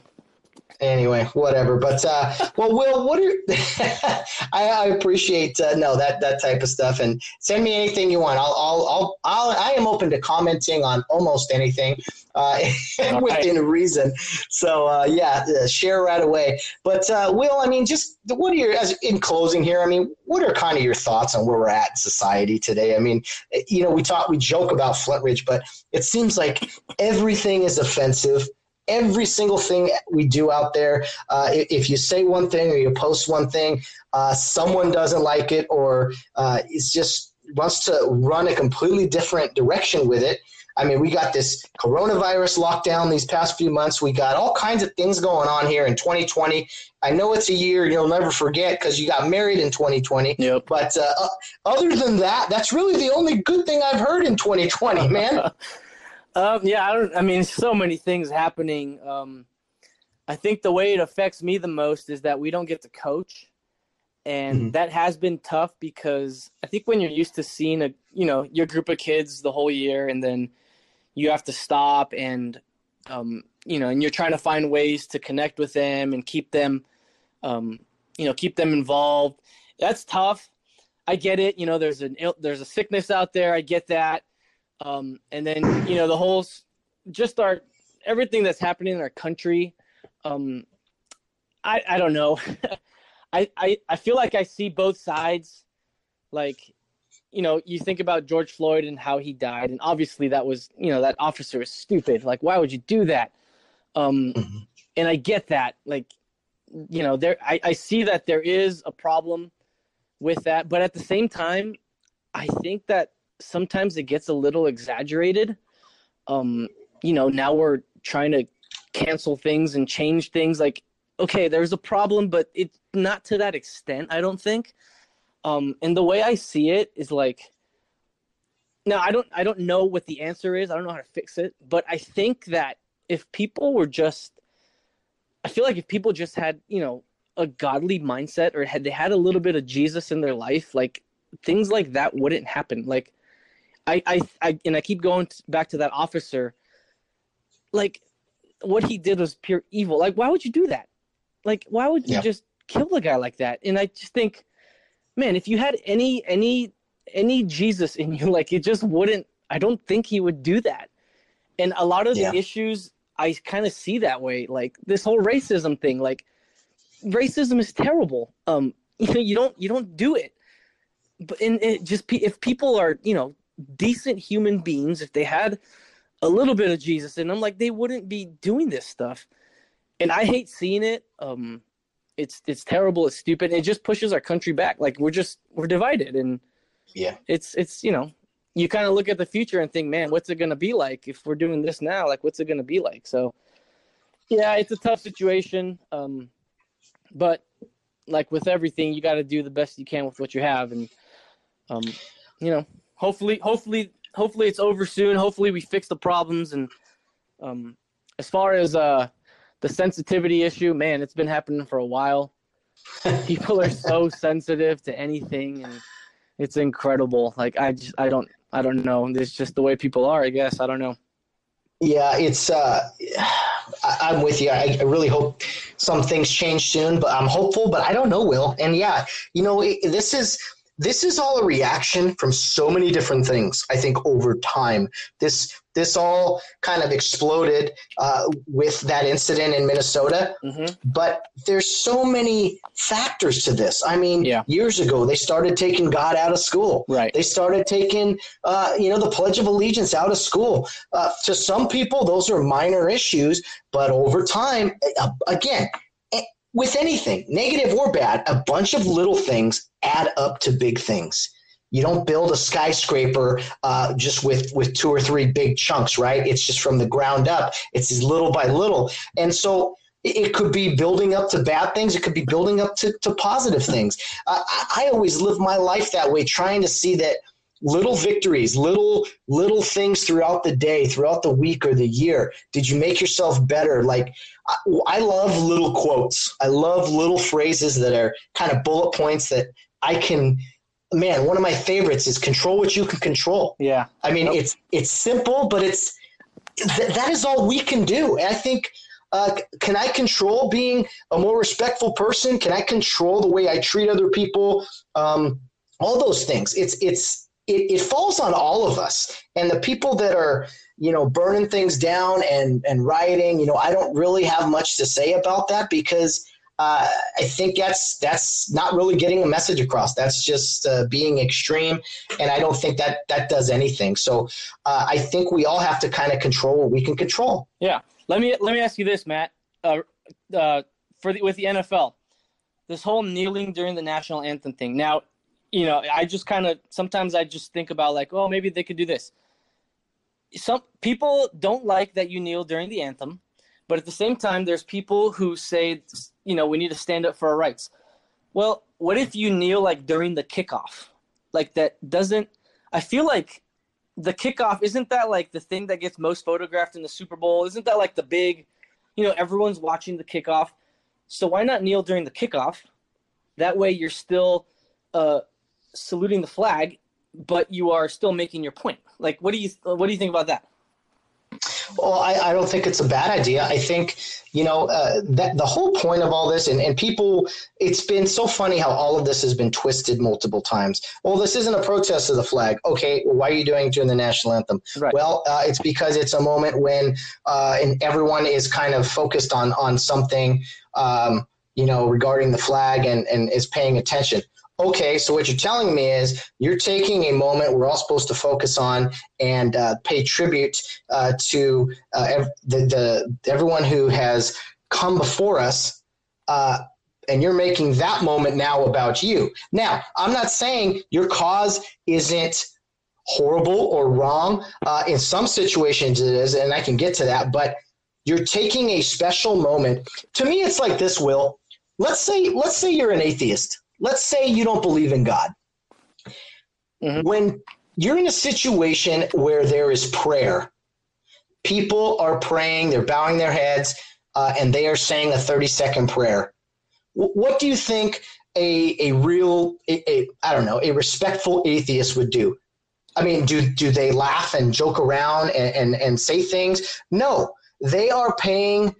Anyway, whatever. But uh, well, Will, what are I, I appreciate uh, no that that type of stuff, and send me anything you want. I'll I'll I'll, I'll I am open to commenting on almost anything uh, within right. reason. So uh, yeah, uh, share right away. But uh, Will, I mean, just what are your as in closing here? I mean, what are kind of your thoughts on where we're at in society today? I mean, you know, we talk, we joke about Flint Ridge, but it seems like everything is offensive every single thing we do out there. Uh, if you say one thing or you post one thing, uh, someone doesn't like it or uh, it's just wants to run a completely different direction with it. I mean, we got this coronavirus lockdown these past few months. We got all kinds of things going on here in 2020. I know it's a year you'll never forget because you got married in 2020. Yep. But uh, other than that, that's really the only good thing I've heard in 2020, man. um, yeah, I don't. I mean, so many things happening. Um, I think the way it affects me the most is that we don't get to coach and mm-hmm. that has been tough because I think when you're used to seeing a you know your group of kids the whole year and then you have to stop and um, you know and you're trying to find ways to connect with them and keep them um, you know keep them involved. That's tough. I get it. You know there's an there's a sickness out there. I get that. Um, and then you know the whole just our everything that's happening in our country um, I I don't know. I, I, I feel like I see both sides. Like, you know, you think about George Floyd and how he died, and obviously that was, you know, that officer is stupid. Like, why would you do that? Um, mm-hmm. And I get that. Like, you know, there, I, I see that there is a problem with that, but at the same time, I think that sometimes it gets a little exaggerated. Um, you know, now we're trying to cancel things and change things. Like, okay, there's a problem, but it's not to that extent. I don't think. Um, and the way I see it is like, now I don't I don't know what the answer is. I don't know how to fix it, but I think that if people were just, I feel like if people just had you know a godly mindset or had they had a little bit of Jesus in their life, like things like that wouldn't happen. Like, I I, I and I keep going back to that officer. Like, what he did was pure evil. Like, why would you do that? Like, why would you yeah. just kill a guy like that? And I just think man, if you had any any any Jesus in you, like it just wouldn't. I don't think he would do that. And a lot of the issues I kind of see that way, like this whole racism thing. Like racism is terrible. Um, you know, you don't you don't do it. But and it just if people are you know decent human beings, if they had a little bit of Jesus in them, like they wouldn't be doing this stuff. And I hate seeing it. Um, it's it's terrible it's stupid it just pushes our country back like we're just we're divided and yeah. it's it's you know you kind of look at the future and think man what's it going to be like if we're doing this now? Like what's it going to be like? So yeah it's a tough situation um but like with everything you got to do the best you can with what you have and um you know hopefully hopefully hopefully it's over soon hopefully we fix the problems and um as far as uh the sensitivity issue, man, it's been happening for a while. People are so sensitive to anything, and it's incredible. Like I just, I don't, I don't know. It's just the way people are. I guess I don't know. Yeah, it's. uh I, am with you. I, I, really hope some things change soon, but I'm hopeful. But I don't know, Will. And yeah, you know, it, this is this is all a reaction from so many different things i think over time this this all kind of exploded uh, with that incident in minnesota mm-hmm. but there's so many factors to this i mean yeah. years ago they started taking god out of school right they started taking uh, you know the pledge of allegiance out of school uh, to some people those are minor issues but over time again with anything, negative or bad, a bunch of little things add up to big things. You don't build a skyscraper uh, just with with two or three big chunks, right? It's just from the ground up. It's little by little, and so it could be building up to bad things. It could be building up to, to positive things. Uh, I, always live my life that way, trying to see that little victories, little little things throughout the day, throughout the week or the year. Did you make yourself better? Like I love little quotes. I love little phrases that are kind of bullet points that I can man, one of my favorites is control what you can control. Yeah. I mean, it's it's simple, but it's th- that is all we can do. And I think uh, can I control being a more respectful person? Can I control the way I treat other people? Um, all those things. It's it's it, it falls on all of us. And the people that are you know burning things down and and rioting, you know, I don't really have much to say about that because uh, I think that's that's not really getting a message across. That's just uh, being extreme, and I don't think that that does anything. So uh, I think we all have to kind of control what we can control. Yeah. Let me let me ask you this, Matt. Uh, uh, for the, with the NFL, this whole kneeling during the national anthem thing. Now, you know, I just kind of sometimes I just think about like, oh, maybe they could do this. Some people don't like that you kneel during the anthem, but at the same time, there's people who say you know, we need to stand up for our rights. Well, what if you kneel like during the kickoff? Like that doesn't I feel like the kickoff isn't that like the thing that gets most photographed in the Super Bowl? Isn't that like the big, you know, everyone's watching the kickoff. So why not kneel during the kickoff? That way you're still uh, saluting the flag, but you are still making your point. Like, what do you what do you think about that? Well, I, I, don't think it's a bad idea. I think, you know, uh, that the whole point of all this, and, and people, it's been so funny how all of this has been twisted multiple times. Well, this isn't a protest of the flag. Okay, why are you doing it during the national anthem? Right. Well, uh, it's because it's a moment when uh, and everyone is kind of focused on on something, um, you know, regarding the flag and, and is paying attention okay, so what you're telling me is you're taking a moment we're all supposed to focus on and uh, pay tribute uh, to uh, ev- the, the everyone who has come before us. Uh, and you're making that moment now about you. Now, I'm not saying your cause isn't horrible or wrong. Uh, in some situations, it is, and I can get to that. But you're taking a special moment. To me, it's like this. Will let's say let's say you're an atheist let's say you don't believe in God. Mm-hmm. When you're in a situation where there is prayer, people are praying, they're bowing their heads, uh, and they are saying a 30 second prayer. W- what do you think a, a real, a, a, I don't know, a respectful atheist would do? I mean, do, do they laugh and joke around and, and, and say things? No, they are paying,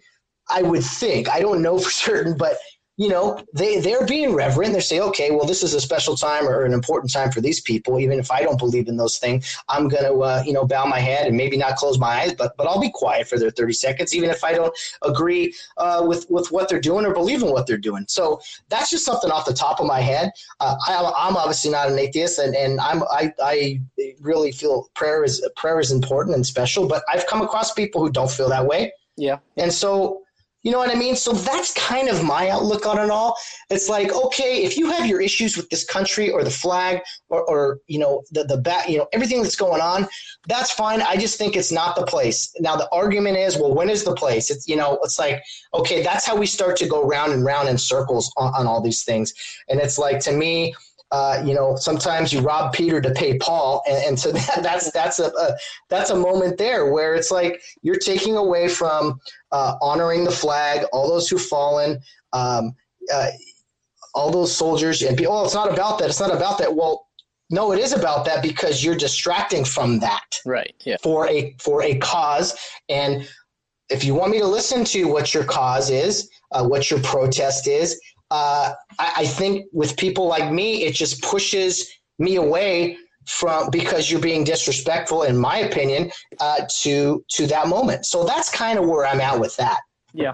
I would think, I don't know for certain, but you know, they, they're being reverent. They say, okay, well, this is a special time or an important time for these people. Even if I don't believe in those things, I'm going to, uh, you know, bow my head and maybe not close my eyes, but, but I'll be quiet for their 30 seconds, even if I don't agree uh, with, with what they're doing or believe in what they're doing. So that's just something off the top of my head. Uh, I, am obviously not an atheist and, and I'm, I, I really feel prayer is, prayer is important and special, but I've come across people who don't feel that way. Yeah. And so you know what I mean? So that's kind of my outlook on it all. It's like, okay, if you have your issues with this country or the flag or, or you know, the, the bat, you know, everything that's going on, that's fine. I just think it's not the place. Now, the argument is, well, when is the place? It's, you know, it's like, okay, that's how we start to go round and round in circles on, on all these things. And it's like, to me, uh, you know, sometimes you rob Peter to pay Paul, and, and so that, that's that's a, a, that's a moment there where it's like you're taking away from uh, honoring the flag, all those who've fallen, um, uh, all those soldiers, and people. Oh, it's not about that. It's not about that. Well, no, it is about that because you're distracting from that, right? Yeah. For a for a cause, and if you want me to listen to what your cause is, uh, what your protest is, uh, I, I think with people like me, it just pushes me away from because you're being disrespectful, in my opinion, uh, to to that moment. So that's kind of where I'm at with that. Yeah,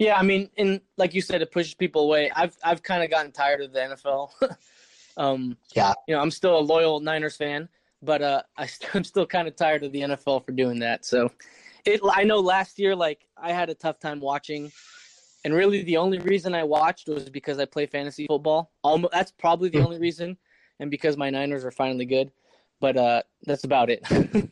yeah. I mean, and like you said, it pushes people away. I've I've kind of gotten tired of the NFL. um, yeah, you know, I'm still a loyal Niners fan, but uh, I st- I'm still kind of tired of the NFL for doing that. So, it I know last year, like I had a tough time watching and really, the only reason I watched was because I play fantasy football. Almost, that's probably the hmm. only reason, and because my Niners are finally good. But uh, that's about it.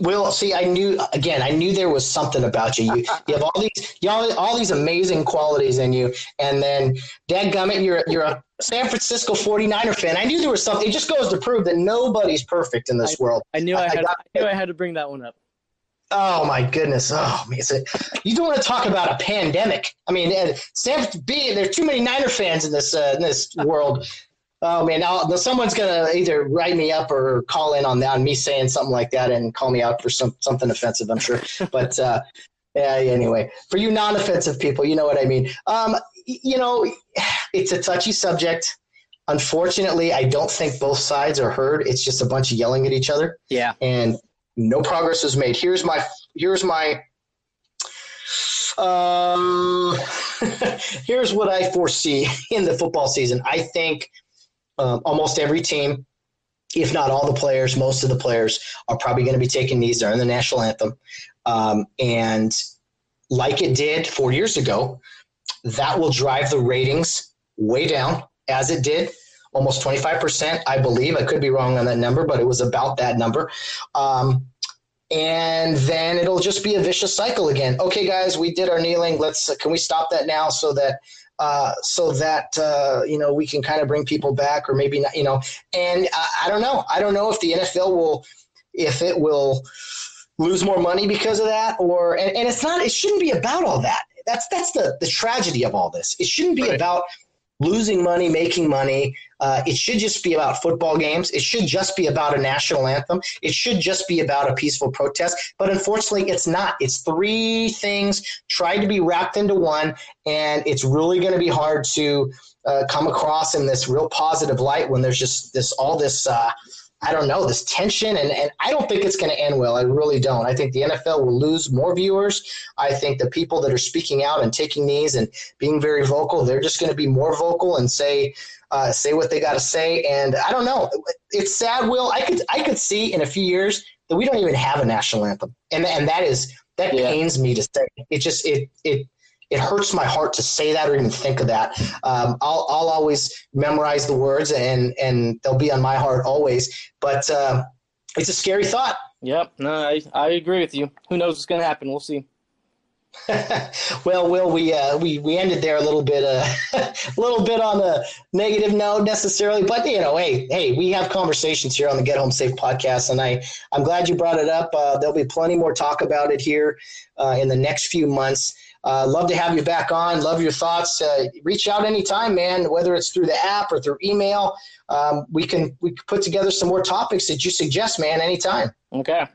Will, see, I knew again. I knew there was something about you. You, you have all these, you all, all these amazing qualities in you, and then, Dad Gummit, you're you're a San Francisco 49er fan. I knew there was something. It just goes to prove that nobody's perfect in this I, world. I knew I, I had. I, I knew I had to bring that one up. Oh my goodness! Oh, man, you don't want to talk about a pandemic. I mean, Sam B. There's too many Niner fans in this uh, in this world. Oh man, someone's gonna either write me up or call in on that on me saying something like that and call me out for some something offensive. I'm sure, but uh, yeah. Anyway, for you non-offensive people, you know what I mean. Um, you know, it's a touchy subject. Unfortunately, I don't think both sides are heard. It's just a bunch of yelling at each other. Yeah. And no progress is made. Here's my here's my um, here's what I foresee in the football season. I think um, almost every team, if not all the players, most of the players are probably going to be taking knees during the national anthem. Um, and like it did four years ago, that will drive the ratings way down, as it did almost 25%, I believe. I could be wrong on that number, but it was about that number. Um, and then it'll just be a vicious cycle again. Okay, guys, we did our kneeling. Let's can we stop that now so that uh, so that uh, you know we can kind of bring people back, or maybe not, you know. And I, I don't know. I don't know if the NFL will if it will lose more money because of that, or and, and it's not. It shouldn't be about all that. That's that's the the tragedy of all this. It shouldn't be right. about losing money, making money. Uh, it should just be about football games. It should just be about a national anthem. It should just be about a peaceful protest. But unfortunately, it's not. It's three things tried to be wrapped into one, and it's really going to be hard to uh, come across in this real positive light when there's just this all this. Uh, I don't know, this tension, and, and I don't think it's going to end well. I really don't. I think the NFL will lose more viewers. I think the people that are speaking out and taking knees and being very vocal, they're just going to be more vocal and say, uh, say what they got to say. And I don't know. It's sad, Will. I could I could see in a few years that we don't even have a national anthem, and and that is that yeah. pains me to say. It just it it it hurts my heart to say that or even think of that. Um, I'll I'll always memorize the words and and they'll be on my heart always. But uh, it's a scary thought. Yep, no, I I agree with you. Who knows what's going to happen? We'll see. well, Will, we uh, we we ended there a little bit uh, a little bit on a negative note necessarily, but you know, hey, hey, we have conversations here on the Get Home Safe podcast, and I I'm glad you brought it up. Uh, there'll be plenty more talk about it here uh, in the next few months. Uh, love to have you back on. Love your thoughts. Uh, reach out anytime, man. Whether it's through the app or through email, um, we can we can put together some more topics that you suggest, man. Anytime. Okay,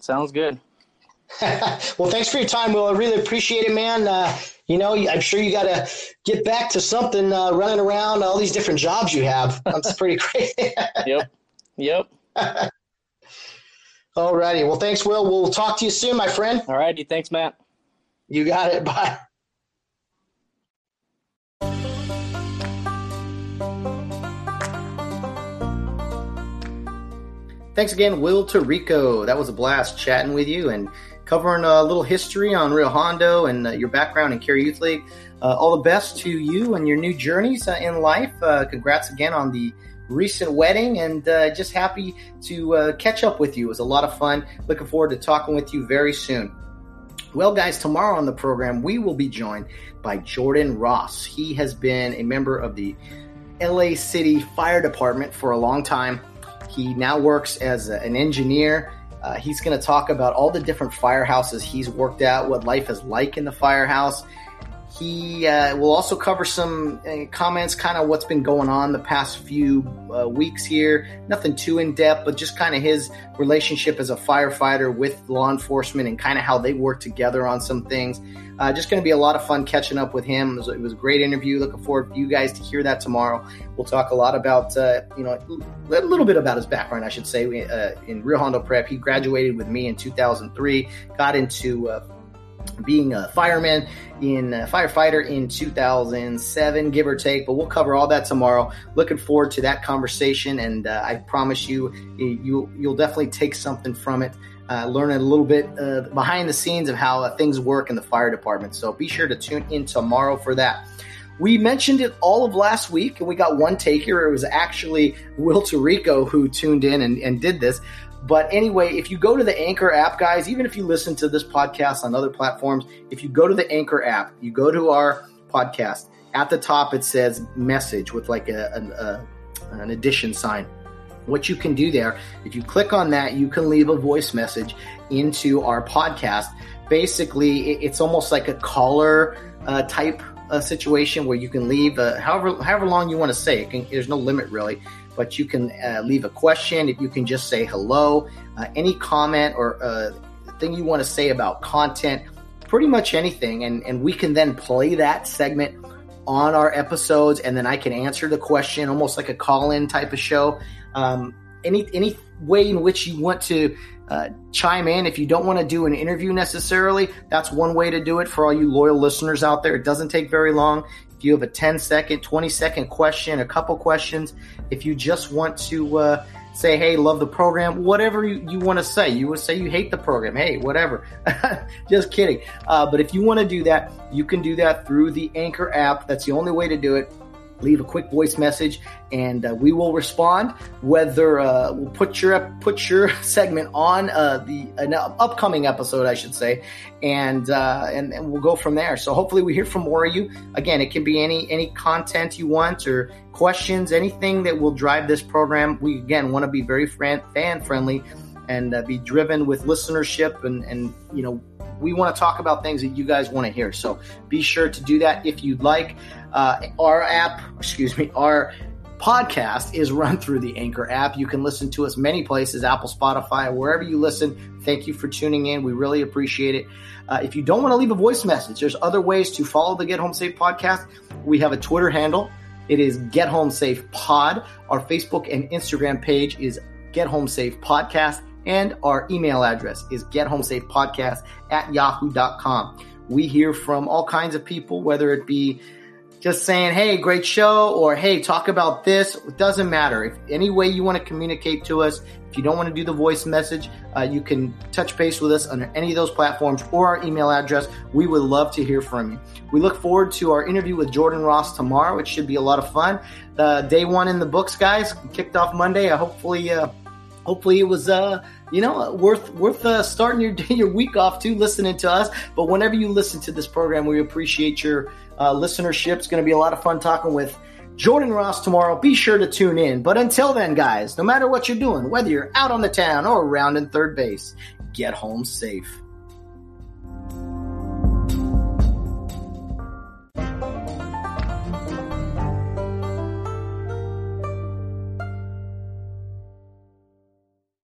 sounds good. well, thanks for your time, Will. I really appreciate it, man. Uh, you know, I'm sure you got to get back to something uh, running around all these different jobs you have. That's pretty crazy. yep. Yep. All righty. Well, thanks, Will. We'll talk to you soon, my friend. All righty. Thanks, Matt. You got it. Bye. Thanks again, Will Tirico. That was a blast chatting with you and covering a little history on Rio Hondo and uh, your background in Kare Youth League. Uh, all the best to you and your new journeys uh, in life. Uh, congrats again on the recent wedding and uh, just happy to uh, catch up with you. It was a lot of fun. Looking forward to talking with you very soon. Well, guys, tomorrow on the program, we will be joined by Jordan Ross. He has been a member of the LA City Fire Department for a long time. He now works as a, an engineer uh, he's going to talk about all the different firehouses he's worked at, what life is like in the firehouse. He uh, will also cover some uh, comments, kind of what's been going on the past few uh, weeks here. Nothing too in depth, but just kind of his relationship as a firefighter with law enforcement and kind of how they work together on some things. Uh, just going to be a lot of fun catching up with him. It was, it was, a great interview. Looking forward for you guys to hear that tomorrow. We'll talk a lot about, uh, you know, a little bit about his background, I should say, uh, in Rio Hondo Prep. He graduated with me in 2003, got into being a fireman in a firefighter in 2007 give or take but we'll cover all that tomorrow looking forward to that conversation and uh, i promise you you you'll definitely take something from it uh, learning a little bit uh, behind the scenes of how uh, things work in the fire department. So be sure to tune in tomorrow for that. We mentioned it all of last week, and we got one taker. It was actually Will Tirico who tuned in and, and did this. But anyway, if you go to the Anchor app, guys, even if you listen to this podcast on other platforms, if you go to the Anchor app, you go to our podcast, at the top it says message with like a, a, an addition sign what you can do there, if you click on that, you can leave a voice message into our podcast. Basically, it's almost like a caller uh, type uh, situation where you can leave uh, however however long you want to say. Can, there's no limit really, but you can uh, leave a question. If you can just say hello, uh, any comment or uh, thing you want to say about content, pretty much anything, and and we can then play that segment on our episodes, and then I can answer the question almost like a call in type of show. Um, any any way in which you want to uh, chime in. If you don't want to do an interview necessarily, that's one way to do it for all you loyal listeners out there. It doesn't take very long. If you have a 10 second, 20 second question, a couple questions, if you just want to uh, say, hey, love the program, whatever you, you want to say, you would say you hate the program, hey, whatever. just kidding. Uh, but if you want to do that, you can do that through the Anchor app. That's the only way to do it leave a quick voice message and uh, we will respond whether uh, we'll put your put your segment on uh, the an upcoming episode I should say and, uh, and and we'll go from there. So hopefully we hear from more of you. Again it can be any any content you want or questions anything that will drive this program. We again want to be very fan friendly and uh, be driven with listenership and and you know we want to talk about things that you guys want to hear. So be sure to do that if you'd like. Uh, our app, excuse me, our podcast is run through the Anchor app. You can listen to us many places, Apple, Spotify, wherever you listen. Thank you for tuning in. We really appreciate it. Uh, if you don't want to leave a voice message, there's other ways to follow the Get Home Safe podcast. We have a Twitter handle. It is Get Home Safe Pod. Our Facebook and Instagram page is Get Home Safe Podcast. And our email address is gethomesafepodcast at yahoo.com. We hear from all kinds of people, whether it be just saying, hey, great show, or hey, talk about this. It doesn't matter. If any way you want to communicate to us, if you don't want to do the voice message, uh, you can touch base with us under any of those platforms or our email address. We would love to hear from you. We look forward to our interview with Jordan Ross tomorrow, which should be a lot of fun. Uh, day one in the books, guys. Kicked off Monday. Uh, hopefully, hopefully it was uh you know worth worth uh, starting your day, your week off too listening to us. But whenever you listen to this program we appreciate your uh, listenership. It's going to be a lot of fun talking with jordan ross tomorrow. Be sure to tune in. But until then guys no matter what you're doing whether you're out on the town or around in third base get home safe